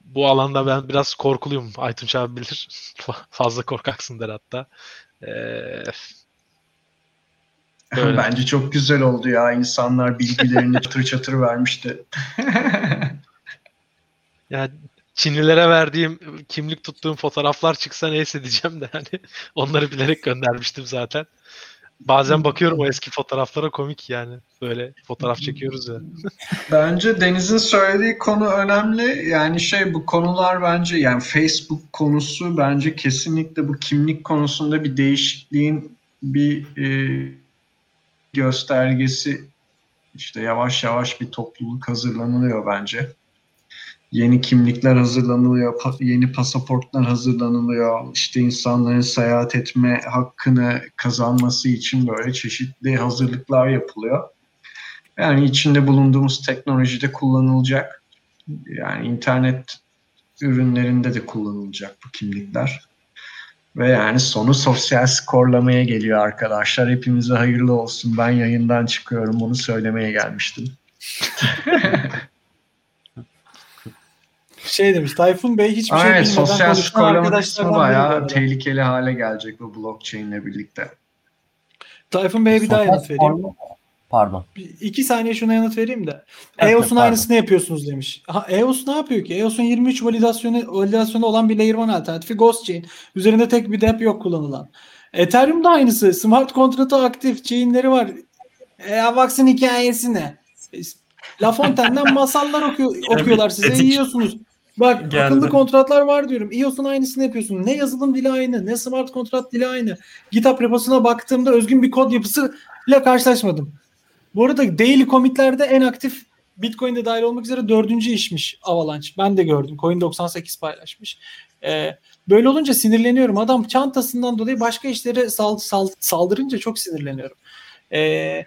[SPEAKER 4] Bu alanda ben biraz korkuluyum. Aytunç abi bilir. (laughs) Fazla korkaksın der hatta. Ee. (laughs)
[SPEAKER 6] Bence çok güzel oldu ya. İnsanlar bilgilerini (laughs) çatır çatır vermişti.
[SPEAKER 4] ya Çinlilere verdiğim kimlik tuttuğum fotoğraflar çıksa neyse diyeceğim de hani onları bilerek göndermiştim zaten. Bazen bakıyorum o eski fotoğraflara komik yani. Böyle fotoğraf çekiyoruz ya.
[SPEAKER 6] Bence Deniz'in söylediği konu önemli. Yani şey bu konular bence yani Facebook konusu bence kesinlikle bu kimlik konusunda bir değişikliğin bir e, göstergesi. İşte yavaş yavaş bir topluluk hazırlanılıyor bence. Yeni kimlikler hazırlanılıyor, yeni pasaportlar hazırlanılıyor. İşte insanların seyahat etme hakkını kazanması için böyle çeşitli hazırlıklar yapılıyor. Yani içinde bulunduğumuz teknolojide kullanılacak. Yani internet ürünlerinde de kullanılacak bu kimlikler. Ve yani sonu sosyal skorlamaya geliyor arkadaşlar. Hepimize hayırlı olsun. Ben yayından çıkıyorum. Bunu söylemeye gelmiştim. (laughs)
[SPEAKER 1] Şey demiş Tayfun Bey hiçbir şey
[SPEAKER 6] Aynen,
[SPEAKER 1] bilmeden
[SPEAKER 6] sosyal
[SPEAKER 1] konuşan
[SPEAKER 6] skorlama kısmı
[SPEAKER 1] arkadaşlardan
[SPEAKER 6] bayağı tehlikeli hale gelecek bu blockchain ile birlikte.
[SPEAKER 1] Tayfun Bey'e bir daha yanıt vereyim.
[SPEAKER 5] Pardon.
[SPEAKER 1] Bir- İki saniye şuna yanıt vereyim de.
[SPEAKER 5] Evet,
[SPEAKER 1] EOS'un
[SPEAKER 5] pardon.
[SPEAKER 1] aynısını yapıyorsunuz demiş. Ha, EOS ne yapıyor ki? EOS'un 23 validasyonu, validasyonu olan bir Layer 1 alternatifi Ghost Chain. Üzerinde tek bir dep yok kullanılan. Ethereum da aynısı. Smart kontratı aktif. Chain'leri var. E, Avax'ın hikayesi ne? E, La Fontaine'den masallar okuyor, (laughs) okuyorlar size.
[SPEAKER 2] etik
[SPEAKER 1] Yiyorsunuz. Bak
[SPEAKER 2] geldi.
[SPEAKER 1] akıllı kontratlar var diyorum. EOS'un aynısını yapıyorsun. Ne yazılım dili aynı, ne smart kontrat dili aynı. GitHub reposuna baktığımda özgün bir kod yapısı ile karşılaşmadım. Bu arada daily commit'lerde en aktif Bitcoin'de dahil olmak üzere dördüncü işmiş Avalanche. Ben de gördüm. Coin98 paylaşmış. Ee, böyle olunca sinirleniyorum. Adam çantasından dolayı başka işlere sal, sal- saldırınca çok sinirleniyorum. Ee,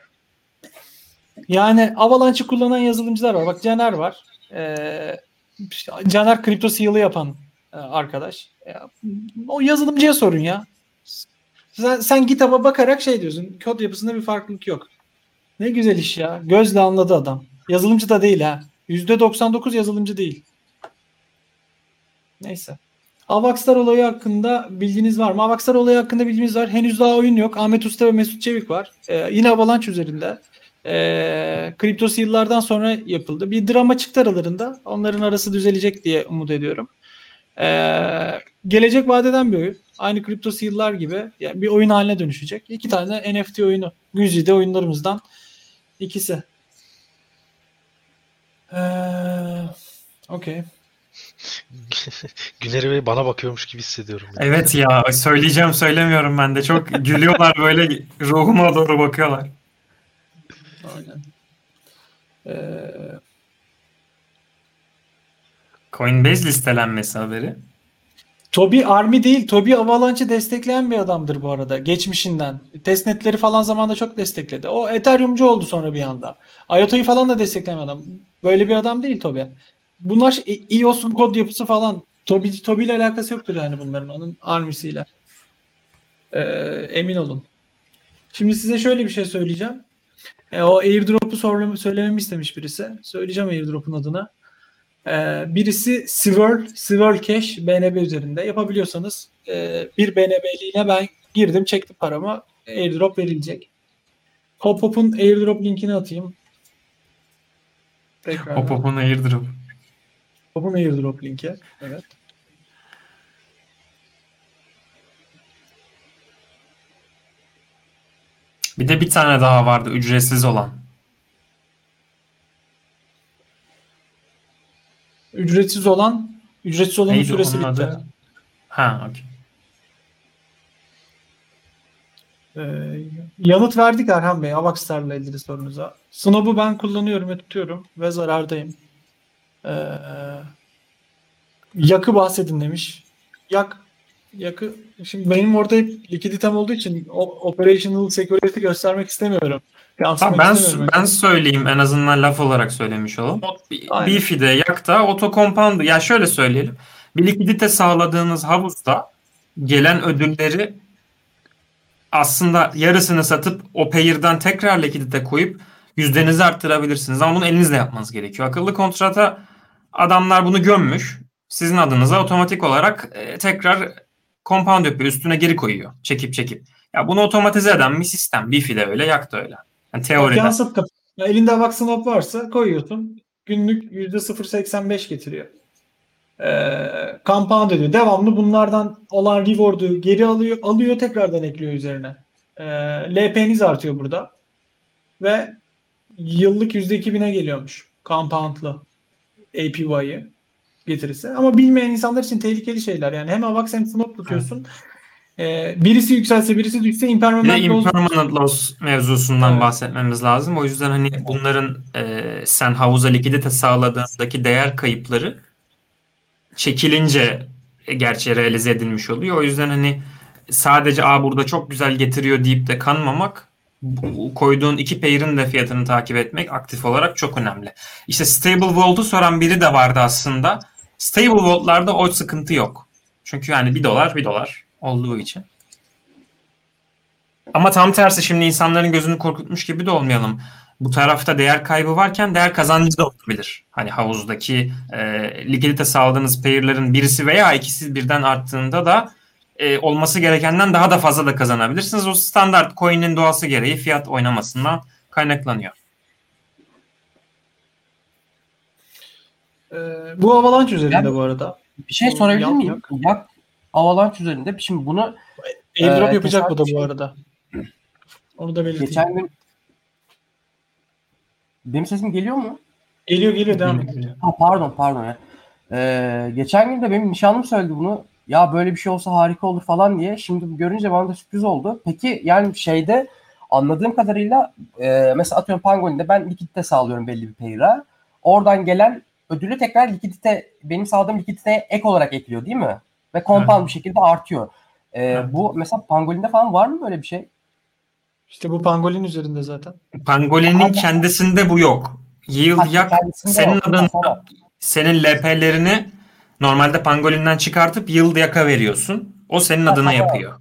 [SPEAKER 1] yani Avalanche'ı kullanan yazılımcılar var. Bak Caner var. Ee, Caner kripto seal'ı yapan e, arkadaş. O yazılımcıya sorun ya. Sen, sen GitHub'a bakarak şey diyorsun. Kod yapısında bir farklılık yok. Ne güzel iş ya. Gözle anladı adam. Yazılımcı da değil ha. %99 yazılımcı değil. Neyse. Avaxlar olayı hakkında bilginiz var mı? Avaxlar olayı hakkında bilgimiz var. Henüz daha oyun yok. Ahmet Usta ve Mesut Çevik var. Ee, yine Avalanche üzerinde. Ee, Kripto yıllardan sonra yapıldı. Bir drama çıktı aralarında. Onların arası düzelecek diye umut ediyorum. Ee, gelecek vadeden bir oyun. Aynı Kripto yıllar gibi yani bir oyun haline dönüşecek. İki tane NFT oyunu. Güzide oyunlarımızdan ikisi. Ee, Okey. (laughs)
[SPEAKER 4] Güner Bey bana bakıyormuş gibi hissediyorum.
[SPEAKER 2] Evet ya söyleyeceğim söylemiyorum ben de. Çok gülüyorlar böyle ruhuma doğru bakıyorlar.
[SPEAKER 1] Aynen. Ee,
[SPEAKER 2] Coinbase listelenmesi haberi.
[SPEAKER 1] Toby Army değil, Toby Avalanche'ı destekleyen bir adamdır bu arada geçmişinden. Testnetleri falan zamanda çok destekledi. O Ethereum'cu oldu sonra bir anda. IOTa'yı falan da destekleyen adam. Böyle bir adam değil Toby. Bunlar şey- EOS'un kod yapısı falan. Toby, Toby ile alakası yoktur yani bunların. Onun Army'siyle. Ee, emin olun. Şimdi size şöyle bir şey söyleyeceğim. E, o airdrop'u söylememi istemiş birisi. Söyleyeceğim airdrop'un adını. Ee, birisi Swirl, Swirl Cash BNB üzerinde. Yapabiliyorsanız e, bir BNB'liğine ben girdim, çektim paramı. Airdrop verilecek. Hop Hop'un airdrop linkini atayım. Tekrar.
[SPEAKER 2] Hop hop'un airdrop.
[SPEAKER 1] Hop'un airdrop linki. Evet.
[SPEAKER 2] Bir de bir tane daha vardı ücretsiz olan.
[SPEAKER 1] Ücretsiz olan ücretsiz olanın
[SPEAKER 2] Neydi
[SPEAKER 1] süresi bitti.
[SPEAKER 2] adı? Ha okey.
[SPEAKER 1] Ee, yanıt verdik Erhan Bey. Avax'larla ilgili sorunuza. Snob'u ben kullanıyorum ve tutuyorum ve zarardayım. Ee, yakı bahsedin demiş. Yak yakı şimdi benim orada hep likiditem olduğu için operational security göstermek istemiyorum. Yansıtmak
[SPEAKER 2] Tamam, ben
[SPEAKER 1] istemiyorum.
[SPEAKER 2] ben söyleyeyim en azından laf olarak söylemiş olalım. Beefy'de, Yak'ta, Auto Compound ya şöyle söyleyelim. Bir likidite sağladığınız havuzda gelen ödülleri aslında yarısını satıp o payırdan tekrar likidite koyup yüzdenizi arttırabilirsiniz. Ama bunu elinizle yapmanız gerekiyor. Akıllı kontrata adamlar bunu gömmüş. Sizin adınıza otomatik olarak e, tekrar compound yapıyor. Üstüne geri koyuyor. Çekip çekip. Ya bunu otomatize eden bir sistem. Beefy de öyle, Yak da öyle. Yani teoride.
[SPEAKER 1] Yansıt kapı. Ya elinde Avax Snop varsa koyuyorsun. Günlük %0.85 getiriyor. Ee, compound ediyor. Devamlı bunlardan olan reward'u geri alıyor, alıyor tekrardan ekliyor üzerine. Ee, LP'niz artıyor burada. Ve yıllık %2000'e geliyormuş. Compound'lı APY'ı getirisi. Ama bilmeyen insanlar için tehlikeli şeyler. Yani hem Avax hem Snop tutuyorsun. Ee, birisi yükselse birisi düşse impermanent loss
[SPEAKER 2] impermanent loss mevzusundan
[SPEAKER 1] Evet.
[SPEAKER 2] bahsetmemiz lazım. O yüzden hani bunların e, sen havuza likidite sağladığındaki değer kayıpları çekilince e, gerçi realize edilmiş oluyor. O yüzden hani sadece a burada çok güzel getiriyor deyip de kanmamak koyduğun iki pair'in de fiyatını takip etmek aktif olarak çok önemli. İşte Stable Vault'u soran biri de vardı aslında. Stable Vault'larda o sıkıntı yok. Çünkü yani bir dolar bir dolar olduğu için. Ama tam tersi şimdi insanların gözünü korkutmuş gibi de olmayalım. Bu tarafta değer kaybı varken değer kazancı da olabilir. Hani havuzdaki e, likidite sağladığınız pair'lerin birisi veya ikisi birden arttığında da e, olması gerekenden daha da fazla da kazanabilirsiniz. O standart coin'in doğası gereği fiyat oynamasından kaynaklanıyor.
[SPEAKER 1] Ee, bu Avalanche üzerinde
[SPEAKER 5] Yani-
[SPEAKER 1] bu arada.
[SPEAKER 5] Bir şey sorabilir
[SPEAKER 1] yap-
[SPEAKER 5] miyim? Yak Avalanche üzerinde. Şimdi bunu
[SPEAKER 1] Airdrop
[SPEAKER 5] Ee,
[SPEAKER 1] yapacak bu da bu arada. Onu da belirteyim.
[SPEAKER 5] geçen gün benim sesim geliyor mu?
[SPEAKER 1] Geliyor geliyor devam ediyor.
[SPEAKER 5] Ha pardon pardon ya. Ee, geçen gün de benim nişanlım söyledi bunu. Ya böyle bir şey olsa harika olur falan diye. Şimdi görünce bana da sürpriz oldu. Peki yani şeyde anladığım kadarıyla e, mesela atıyorum Pangolin'de ben likidite sağlıyorum belli bir payr'a. Oradan gelen ödülü tekrar likidite benim sağladığım likiditeye ek olarak ekliyor değil mi? Ve compound bir şekilde artıyor. Ee,
[SPEAKER 2] Evet.
[SPEAKER 5] Bu mesela Pangolin'de falan var mı böyle bir şey?
[SPEAKER 1] İşte bu pangolin üzerinde zaten.
[SPEAKER 2] Pangolin'in kendisinde bu yok. Yield
[SPEAKER 5] Ha,
[SPEAKER 2] yak senin adın senin LP'lerini normalde Pangolin'den çıkartıp Yield yaka veriyorsun. O senin
[SPEAKER 5] Ha,
[SPEAKER 2] adına
[SPEAKER 5] tamam.
[SPEAKER 2] yapıyor.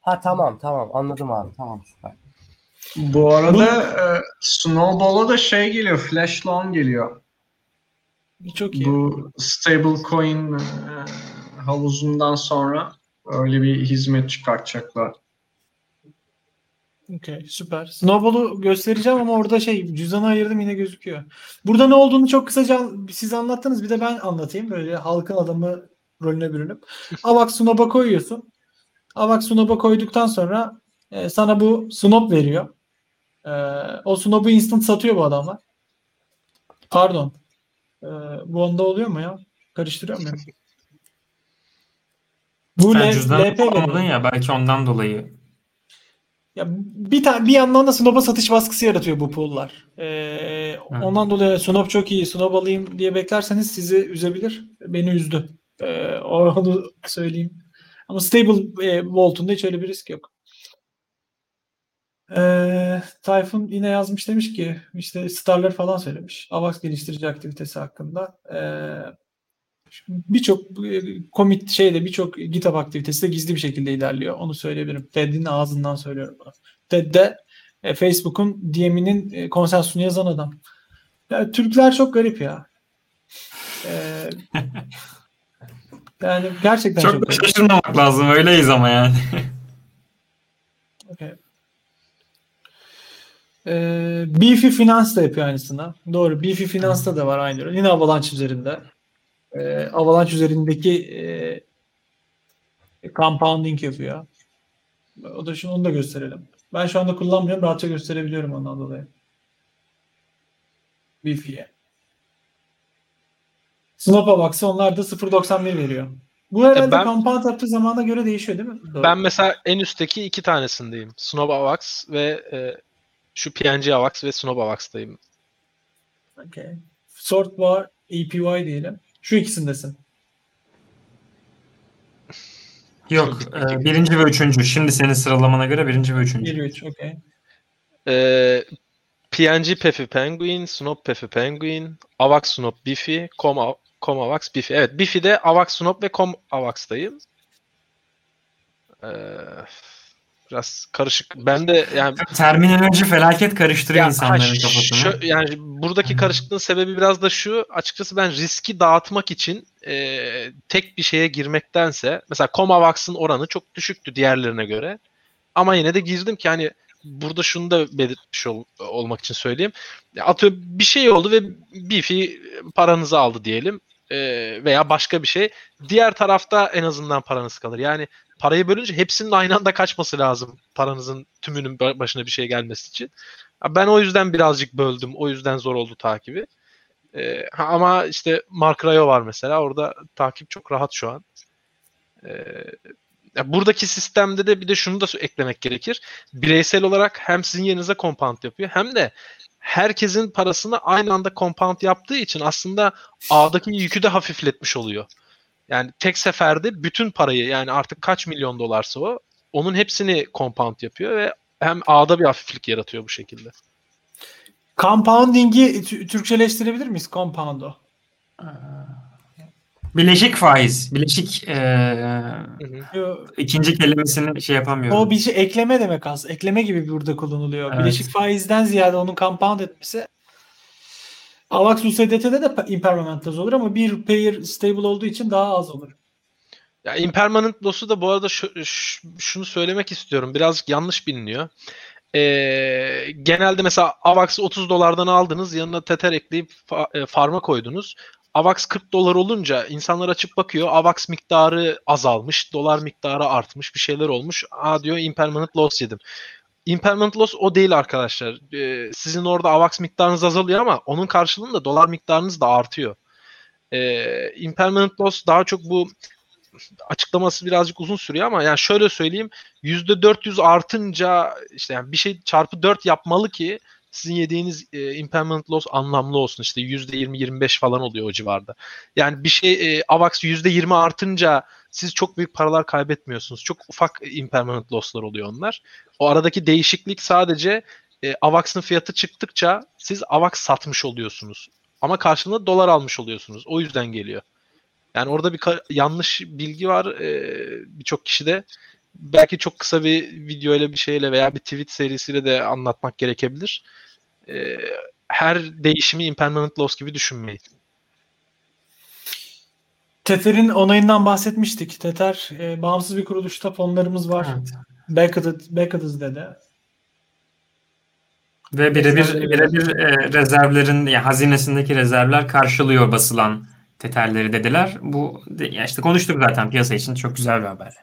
[SPEAKER 5] Ha tamam tamam anladım abi tamam süper.
[SPEAKER 6] Bu arada e, Snowball'a da şey geliyor, Flash Loan geliyor.
[SPEAKER 1] Çok iyi.
[SPEAKER 6] Bu stablecoin e, havuzundan sonra öyle bir hizmet çıkartacaklar.
[SPEAKER 1] Okey süper. Snowball'u göstereceğim ama orada şey cüzdanı ayırdım yine gözüküyor. Burada ne olduğunu çok kısaca siz anlattınız bir de ben anlatayım. Böyle halkın adamı rolüne bürünüp. (laughs) Avax Snob'a koyuyorsun. Avax Snob'a koyduktan sonra e, sana bu Snob veriyor. E, o Snob'u instant satıyor bu adamlar. Pardon. E, bu onda oluyor mu ya? Karıştırıyor muyum? Bu
[SPEAKER 2] Sen cüzdan
[SPEAKER 1] LP
[SPEAKER 2] alamadın ya belki ondan dolayı.
[SPEAKER 1] Ya bir tane bir yandan da Snob'a satış baskısı yaratıyor bu pool'lar. Ee, ondan dolayı Snob çok iyi, Snob alayım diye beklerseniz sizi üzebilir. Beni üzdü. Ee, onu (laughs) söyleyeyim. Ama Stable e, Vault'unda hiç öyle bir risk yok. Ee, Tayfun yine yazmış demiş ki işte starlar falan söylemiş. Avax geliştirici aktivitesi hakkında. Ee, birçok commit şeyde birçok GitHub aktivitesi de gizli bir şekilde ilerliyor. Onu söyleyebilirim. Ted'in ağzından söylüyorum bunu. Ted de e, Facebook'un DM'inin e, konsensusunu yazan adam. Ya, Türkler çok garip ya. Ee, (laughs) yani gerçekten çok,
[SPEAKER 2] Çok şaşırmamak lazım öyleyiz ama yani. (laughs)
[SPEAKER 1] Okay. Ee, Beefy Finance da yapıyor aynısını. Doğru. Beefy Finance'da da var aynı. Yine Avalanche üzerinde. Ee, Avalanche üzerindeki e, compounding yapıyor. O da şunu onu da gösterelim. Ben şu anda kullanmıyorum. Rahatça gösterebiliyorum ondan dolayı. Beefy'ye. Snop'a baksa onlar da 0.91 veriyor. Bu herhalde
[SPEAKER 4] ben-
[SPEAKER 1] compound yaptığı zamana göre değişiyor değil mi? Doğru.
[SPEAKER 4] Ben mesela en üstteki iki tanesindeyim. Snob Avax ve e, şu PNG Avax ve Snob Avax'tayım.
[SPEAKER 1] Okay. Sort var, APY diyelim. Şu ikisindesin. (laughs)
[SPEAKER 2] Yok e, birinci ve üçüncü. Şimdi senin sıralamana göre birinci ve üçüncü.
[SPEAKER 1] 1-3, okey.
[SPEAKER 4] E, PNG Pefi Penguin, Snob Pefi Penguin, Avax Snob Bifi, Com, Av- Com Avax Bifi. Evet Bifi'de Avax Snob ve Com Avax'tayım. E, biraz karışık. Ben de yani
[SPEAKER 2] Terminoloji felaket karıştırıyor
[SPEAKER 4] Ya,
[SPEAKER 2] insanların
[SPEAKER 4] ha,
[SPEAKER 2] kafasını.
[SPEAKER 4] şu- yani buradaki karışıklığın sebebi biraz da şu. Açıkçası ben riski dağıtmak için e, tek bir şeye girmektense mesela Comavax'ın oranı çok düşüktü diğerlerine göre. Ama yine de girdim ki hani burada şunu da belirtmiş ol- olmak için söyleyeyim. Atıyorum bir şey oldu ve Bifi paranızı aldı diyelim. E, veya başka bir şey. Diğer tarafta en azından paranız kalır. Yani parayı bölünce hepsinin aynı anda kaçması lazım. Paranızın tümünün ba- başına bir şey gelmesi için. Ben o yüzden birazcık böldüm. O yüzden zor oldu takibi. Ee, ama işte Mark Rayo var mesela. Orada takip çok rahat şu an. Ee, buradaki sistemde de bir de şunu da eklemek gerekir. Bireysel olarak hem sizin yerinize compound yapıyor hem de herkesin parasını aynı anda compound yaptığı için aslında ağdaki yükü de hafifletmiş oluyor. Yani tek seferde bütün parayı yani artık kaç milyon dolarsa o onun hepsini compound yapıyor ve hem A'da bir hafiflik yaratıyor bu şekilde.
[SPEAKER 1] Compounding'i Tü- Türkçeleştirebilir miyiz? Compound'u.
[SPEAKER 2] Bileşik faiz. Bileşik e,
[SPEAKER 1] Yo,
[SPEAKER 2] ikinci kelimesini şey yapamıyorum.
[SPEAKER 1] O bir şey ekleme demek aslında. Ekleme gibi burada kullanılıyor.
[SPEAKER 2] Evet.
[SPEAKER 1] Bileşik faizden ziyade onun compound etmesi AVAX USDT'de de impermanent loss olur ama bir pair stable olduğu için daha az olur.
[SPEAKER 4] Ya impermanent loss'u da bu arada şu- şunu söylemek istiyorum. Birazcık yanlış biliniyor. Ee, genelde mesela AVAX'ı 30 dolardan aldınız. Yanına Tether ekleyip e, farma koydunuz. AVAX 40 dolar olunca insanlar açıp bakıyor. AVAX miktarı azalmış. Dolar miktarı artmış. Bir şeyler olmuş. Aa diyor impermanent loss yedim. Impermanent loss o değil arkadaşlar. Ee, sizin orada AVAX miktarınız azalıyor ama onun karşılığında dolar miktarınız da artıyor. Ee, impermanent loss daha çok bu açıklaması birazcık uzun sürüyor ama yani şöyle söyleyeyim %400 artınca işte yani bir şey çarpı 4 yapmalı ki sizin yediğiniz e, impermanent loss anlamlı olsun işte %20-25 falan oluyor o civarda. Yani bir şey e, AVAX %20 artınca siz çok büyük paralar kaybetmiyorsunuz. Çok ufak impermanent loss'lar oluyor onlar. O aradaki değişiklik sadece e, AVAX'ın fiyatı çıktıkça siz AVAX satmış oluyorsunuz. Ama karşılığında dolar almış oluyorsunuz. O yüzden geliyor. Yani orada bir yanlış bilgi var e, birçok kişide. Belki çok kısa bir video ile bir şeyle veya bir tweet serisiyle de anlatmak gerekebilir. E, her değişimi impermanent loss gibi düşünmeyin.
[SPEAKER 1] Tether'in onayından bahsetmiştik. Tether e, bağımsız bir kuruluşta fonlarımız var.
[SPEAKER 2] Evet.
[SPEAKER 1] Backuted, Backuted dedi.
[SPEAKER 2] Ve birebir birebir e, rezervlerin yani hazinesindeki rezervler karşılıyor basılan teterleri dediler. Bu ya işte konuştuk zaten piyasa için çok güzel bir haber.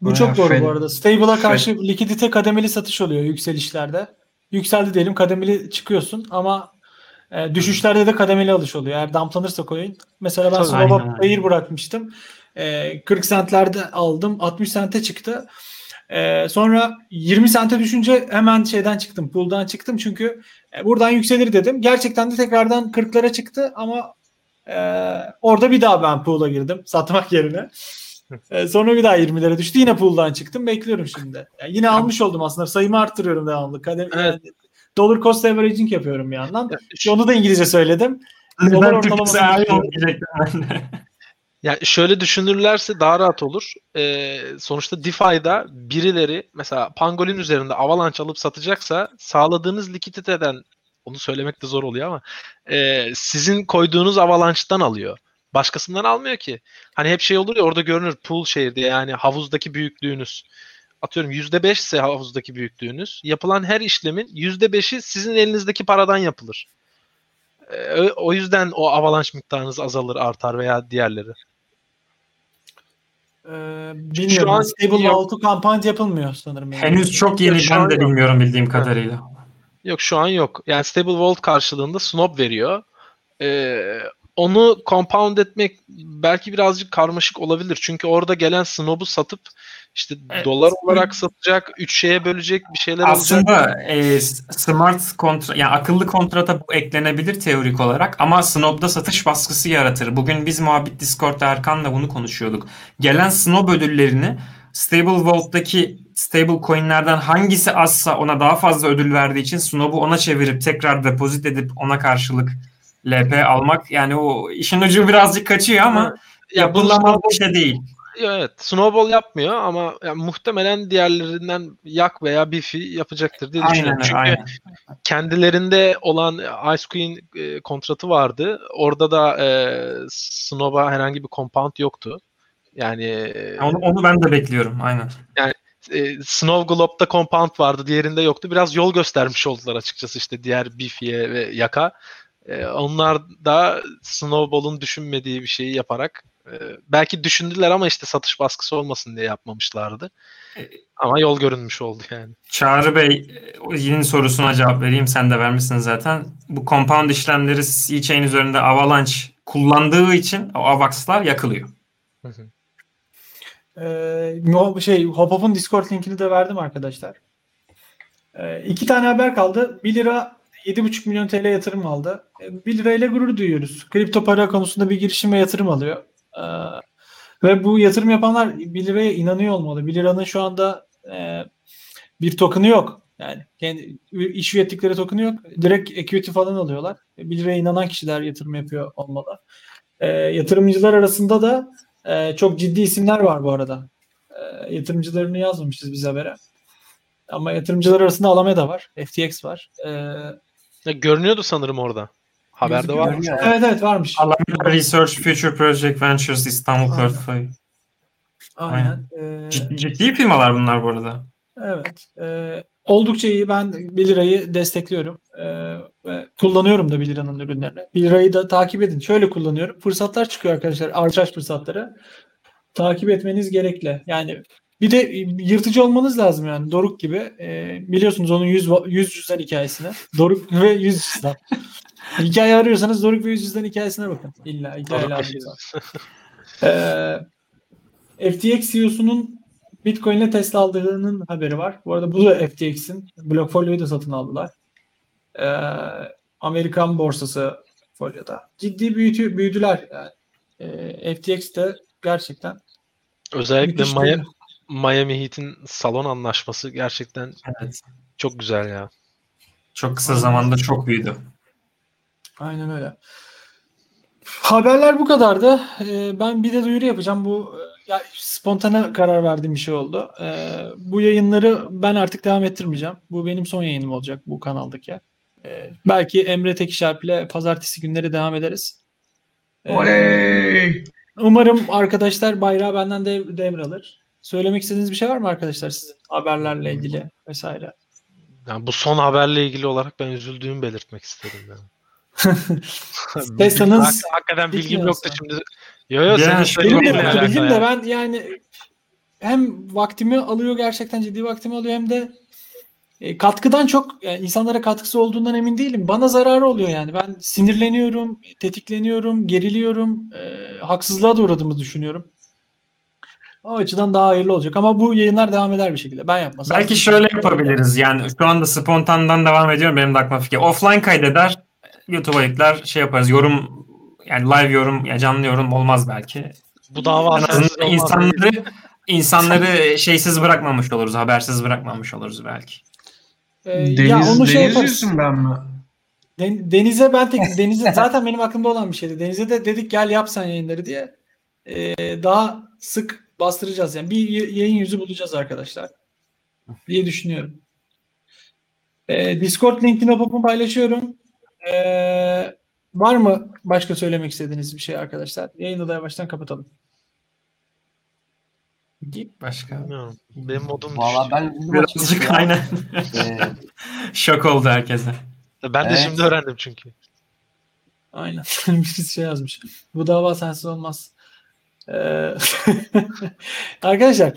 [SPEAKER 1] Bu
[SPEAKER 6] Bayağı
[SPEAKER 1] çok doğru
[SPEAKER 6] fen-
[SPEAKER 1] bu arada. Stable'a karşı likidite kademeli satış oluyor yükselişlerde. Yükseldi diyelim kademeli çıkıyorsun ama e, düşüşlerde de kademeli alış oluyor. Eğer dumplanırsa coin. Mesela ben
[SPEAKER 4] Tabii,
[SPEAKER 2] aynen öyle.
[SPEAKER 1] bırakmıştım. E, 40 centlerde aldım. 60 sente çıktı. E, sonra 20 sente düşünce hemen şeyden çıktım. Pool'dan çıktım çünkü e, buradan yükselir dedim. Gerçekten de tekrardan 40'lara çıktı ama e, orada bir daha ben pool'a girdim satmak yerine. (laughs) E, sonra bir daha 20'lere düştü. Yine pool'dan çıktım. Bekliyorum şimdi. Yani yine almış oldum aslında. Sayımı arttırıyorum devamlı. Kadem,
[SPEAKER 4] Evet.
[SPEAKER 1] dollar cost averaging yapıyorum bir yandan.
[SPEAKER 4] Ya,
[SPEAKER 1] Şu Onu da İngilizce söyledim. Dolar ortalaması.
[SPEAKER 4] Yani (laughs) şöyle düşünürlerse daha rahat olur. Ee, sonuçta DeFi'da birileri mesela Pangolin üzerinde Avalanche alıp satacaksa sağladığınız likiditeden onu söylemek de zor oluyor ama e, sizin koyduğunuz Avalanche'dan alıyor. Başkasından almıyor ki. Hani hep şey olur ya orada görünür pool share diye yani havuzdaki büyüklüğünüz. Atıyorum %5 ise havuzdaki büyüklüğünüz. Yapılan her işlemin %5'i sizin elinizdeki paradan yapılır. Ee, o yüzden o avalanche miktarınız azalır, artar veya diğerleri.
[SPEAKER 1] Ee, bilmiyorum.
[SPEAKER 4] Şu an-
[SPEAKER 1] Stable altı compound yapılmıyor sanırım. yani.
[SPEAKER 2] Henüz çok yeni
[SPEAKER 4] Şu
[SPEAKER 2] ben de
[SPEAKER 4] yok.
[SPEAKER 2] bilmiyorum bildiğim kadarıyla.
[SPEAKER 4] Yok şu an yok. Yani Stable Vault karşılığında Snob veriyor. Ee, onu compound etmek belki birazcık karmaşık olabilir. Çünkü orada gelen Snob'u satıp işte
[SPEAKER 2] Evet.
[SPEAKER 4] dolar olarak satacak, üç şeye bölecek bir şeyler olacak.
[SPEAKER 2] Aslında e, smart kontra yani akıllı kontrata bu eklenebilir teorik olarak ama Snob'da satış baskısı yaratır. Bugün biz muhabbet Discord'da Erkan'la bunu konuşuyorduk. Gelen Snob ödüllerini Stable Vault'taki stable coin'lerden hangisi azsa ona daha fazla ödül verdiği için Snob'u ona çevirip tekrar depozit edip ona karşılık LP almak yani o işin ucu birazcık kaçıyor ama yapılamaz bir şey değil.
[SPEAKER 4] Evet, Snowball yapmıyor ama yani muhtemelen diğerlerinden Yak veya Biffy yapacaktır diye düşünüyorum.
[SPEAKER 2] Aynen
[SPEAKER 4] Çünkü
[SPEAKER 2] aynen.
[SPEAKER 4] kendilerinde olan Ice Queen e, kontratı vardı. Orada da e, Snow'a herhangi bir compound yoktu. Yani e,
[SPEAKER 2] Onu, onu ben de bekliyorum aynen.
[SPEAKER 4] e, Snow Globe'da compound vardı, diğerinde yoktu. Biraz yol göstermiş oldular açıkçası işte diğer Biffy'ye ve Yak'a. E, onlar da Snowball'un düşünmediği bir şeyi yaparak e, belki düşündüler ama işte satış baskısı olmasın diye yapmamışlardı. Ama yol görünmüş oldu yani.
[SPEAKER 2] Çağrı Bey yeni sorusuna cevap vereyim. Sen de vermişsin zaten. Bu compound işlemleri C-Chain üzerinde Avalanche kullandığı için o AVAX'lar yakılıyor.
[SPEAKER 1] Ee, no- şey Hopop'un Discord linkini de verdim arkadaşlar. Ee, iki tane haber kaldı. 1 lira 7,5 milyon TL yatırım aldı. Ee, 1 lira ile gurur duyuyoruz. Kripto para konusunda bir girişim ve yatırım alıyor. Ee, ve bu yatırım yapanlar 1 liraya inanıyor olmalı. 1 liranın şu anda e, bir token'ı yok. Yani kendi iş ürettikleri token'ı yok. Direkt equity falan alıyorlar. 1 liraya inanan kişiler yatırım yapıyor olmalı. E, yatırımcılar arasında da e, çok ciddi isimler var bu arada. E, yatırımcılarını yazmamışız biz habere. Ama yatırımcılar arasında Alameda var. FTX var. E,
[SPEAKER 4] Ya görünüyordu sanırım orada. Haberde
[SPEAKER 1] gözüküyor.
[SPEAKER 4] var.
[SPEAKER 5] Görünüyor,
[SPEAKER 1] Evet evet varmış.
[SPEAKER 2] Alameda Research Future Project Ventures İstanbul
[SPEAKER 1] Aynen.
[SPEAKER 2] portföyü.
[SPEAKER 1] Aynen. E,
[SPEAKER 2] Ciddi, ciddi firmalar bunlar bu arada.
[SPEAKER 1] Evet. e, oldukça iyi. Ben 1 lirayı destekliyorum. E, ve kullanıyorum da 1 liranın ürünlerini. 1 lirayı da takip edin. Şöyle kullanıyorum. Fırsatlar çıkıyor arkadaşlar. Arbitraj fırsatları. Takip etmeniz gerekli. Yani bir de yırtıcı olmanız lazım yani. Doruk gibi. E, biliyorsunuz onun 100, va- 100 cüzdan hikayesini. Doruk ve 100 cüzdan. (laughs) Hikaye arıyorsanız Doruk ve 100 cüzdan hikayesine bakın. İlla hikaye
[SPEAKER 4] Doruk
[SPEAKER 1] lazım.
[SPEAKER 4] Beşir.
[SPEAKER 1] Ee, FTX CEO'sunun Bitcoin'le Tesla aldığının haberi var. Bu arada bu da FTX'in. Blockfolio'yu da satın aldılar. Ee, Amerikan borsası folyoda. Ciddi büyütü, büyüdüler. Yani. Ee, FTX de gerçekten
[SPEAKER 4] Özellikle Miami, Miami Heat'in salon anlaşması gerçekten
[SPEAKER 2] Evet.
[SPEAKER 4] çok güzel ya.
[SPEAKER 2] Çok kısa zamanda çok büyüdü.
[SPEAKER 1] Aynen öyle. Haberler bu kadardı. Ee, ben bir de duyuru yapacağım. Bu e, ya spontane karar verdiğim bir şey oldu. Ee, bu yayınları ben artık devam ettirmeyeceğim. Bu benim son yayınım olacak bu kanaldaki. Ee, belki Emre Tekişerp ile pazartesi günleri devam ederiz. Ee,
[SPEAKER 6] Oley!
[SPEAKER 1] umarım arkadaşlar bayrağı benden dev, devralır. Söylemek istediğiniz bir şey var mı arkadaşlar sizin haberlerle ilgili vesaire?
[SPEAKER 4] Yani bu son haberle ilgili olarak ben üzüldüğümü belirtmek istedim yani. (laughs) (laughs)
[SPEAKER 1] Tesla'nın
[SPEAKER 4] Hak- hakikaten bilgim yoktu şimdi. Yo yo
[SPEAKER 2] Ya,
[SPEAKER 4] senin
[SPEAKER 2] benim
[SPEAKER 1] de yoktu, bildim de ben yani hem vaktimi alıyor gerçekten ciddi vaktimi alıyor hem de e, katkıdan çok yani insanlara katkısı olduğundan emin değilim. Bana zararı oluyor yani. Ben sinirleniyorum, tetikleniyorum, geriliyorum. e, haksızlığa da uğradığımı düşünüyorum. O açıdan daha hayırlı olacak. Ama bu yayınlar devam eder bir şekilde. Ben yapmasam.
[SPEAKER 2] Belki şöyle yapabiliriz. Yani şu anda spontandan devam ediyorum. Benim de aklıma fikir. Offline kaydeder. YouTube'a yükler. Şey yaparız. Yorum yani live yorum ya canlı yorum olmaz belki.
[SPEAKER 4] Bu dava
[SPEAKER 2] En
[SPEAKER 4] sensiz
[SPEAKER 2] azından
[SPEAKER 4] olmaz.
[SPEAKER 2] insanları insanları şeysiz bırakmamış oluruz. Habersiz bırakmamış oluruz belki.
[SPEAKER 1] E, ya
[SPEAKER 6] Deniz,
[SPEAKER 1] onu şey
[SPEAKER 6] deniz yüzünden mi?
[SPEAKER 1] Den- Deniz'e ben tek Deniz'e zaten benim aklımda olan bir şeydi. Deniz'e de dedik gel yap sen yayınları diye. Ee, daha sık bastıracağız yani. Bir yayın yüzü bulacağız arkadaşlar. Diye düşünüyorum. Ee, Discord linkini pop'u paylaşıyorum. Ee, var mı başka söylemek istediğiniz bir şey arkadaşlar? Yayını da yavaştan kapatalım.
[SPEAKER 2] Başka.
[SPEAKER 4] Bilmiyorum. Benim modum
[SPEAKER 5] Valla ben
[SPEAKER 2] Birazcık aynen.
[SPEAKER 5] Ee, (laughs)
[SPEAKER 2] Şok oldu herkese.
[SPEAKER 4] Ben de
[SPEAKER 5] Evet.
[SPEAKER 4] şimdi öğrendim çünkü.
[SPEAKER 1] Aynen. (laughs) Birisi şey yazmış. Bu dava sensiz olmaz. Ee, (laughs) Arkadaşlar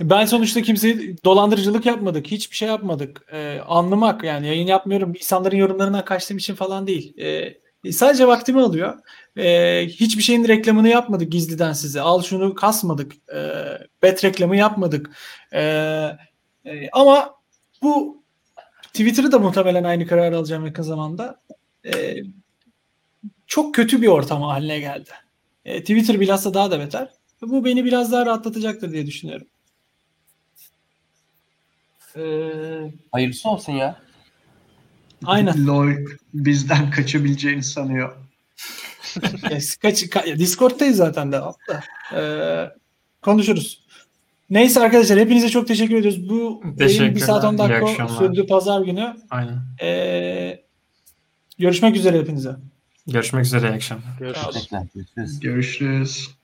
[SPEAKER 1] ben sonuçta kimseyi dolandırıcılık yapmadık. Hiçbir şey yapmadık. Ee, anlamak yani yayın yapmıyorum. İnsanların yorumlarından kaçtığım için falan değil. Ee, sadece vaktimi alıyor. Ee, hiçbir şeyin reklamını yapmadık gizliden size. Al şunu kasmadık. Ee, bet reklamı yapmadık. Ee, e, ama bu Twitter'ı da muhtemelen aynı kararı alacağım yakın zamanda. Ee, çok kötü bir ortam haline geldi. E, Twitter bilhassa daha da beter. Bu beni biraz daha rahatlatacaktır diye düşünüyorum. Ee,
[SPEAKER 5] hayırlısı olsun ya.
[SPEAKER 1] aynen. (laughs)
[SPEAKER 6] LOL bizden kaçabileceğini sanıyor. (laughs)
[SPEAKER 1] Kaç, ka- Discord'tayız zaten de. Ee, konuşuruz. Neyse arkadaşlar hepinize çok teşekkür ediyoruz. Bu
[SPEAKER 2] Teşekkürler,
[SPEAKER 1] 1 saat 10
[SPEAKER 2] iyi
[SPEAKER 1] dakika sürdü pazar günü.
[SPEAKER 2] Aynen.
[SPEAKER 1] Ee, görüşmek üzere hepinize.
[SPEAKER 2] Görüşmek üzere. iyi akşamlar.
[SPEAKER 5] Görüşürüz.
[SPEAKER 6] Görüşürüz.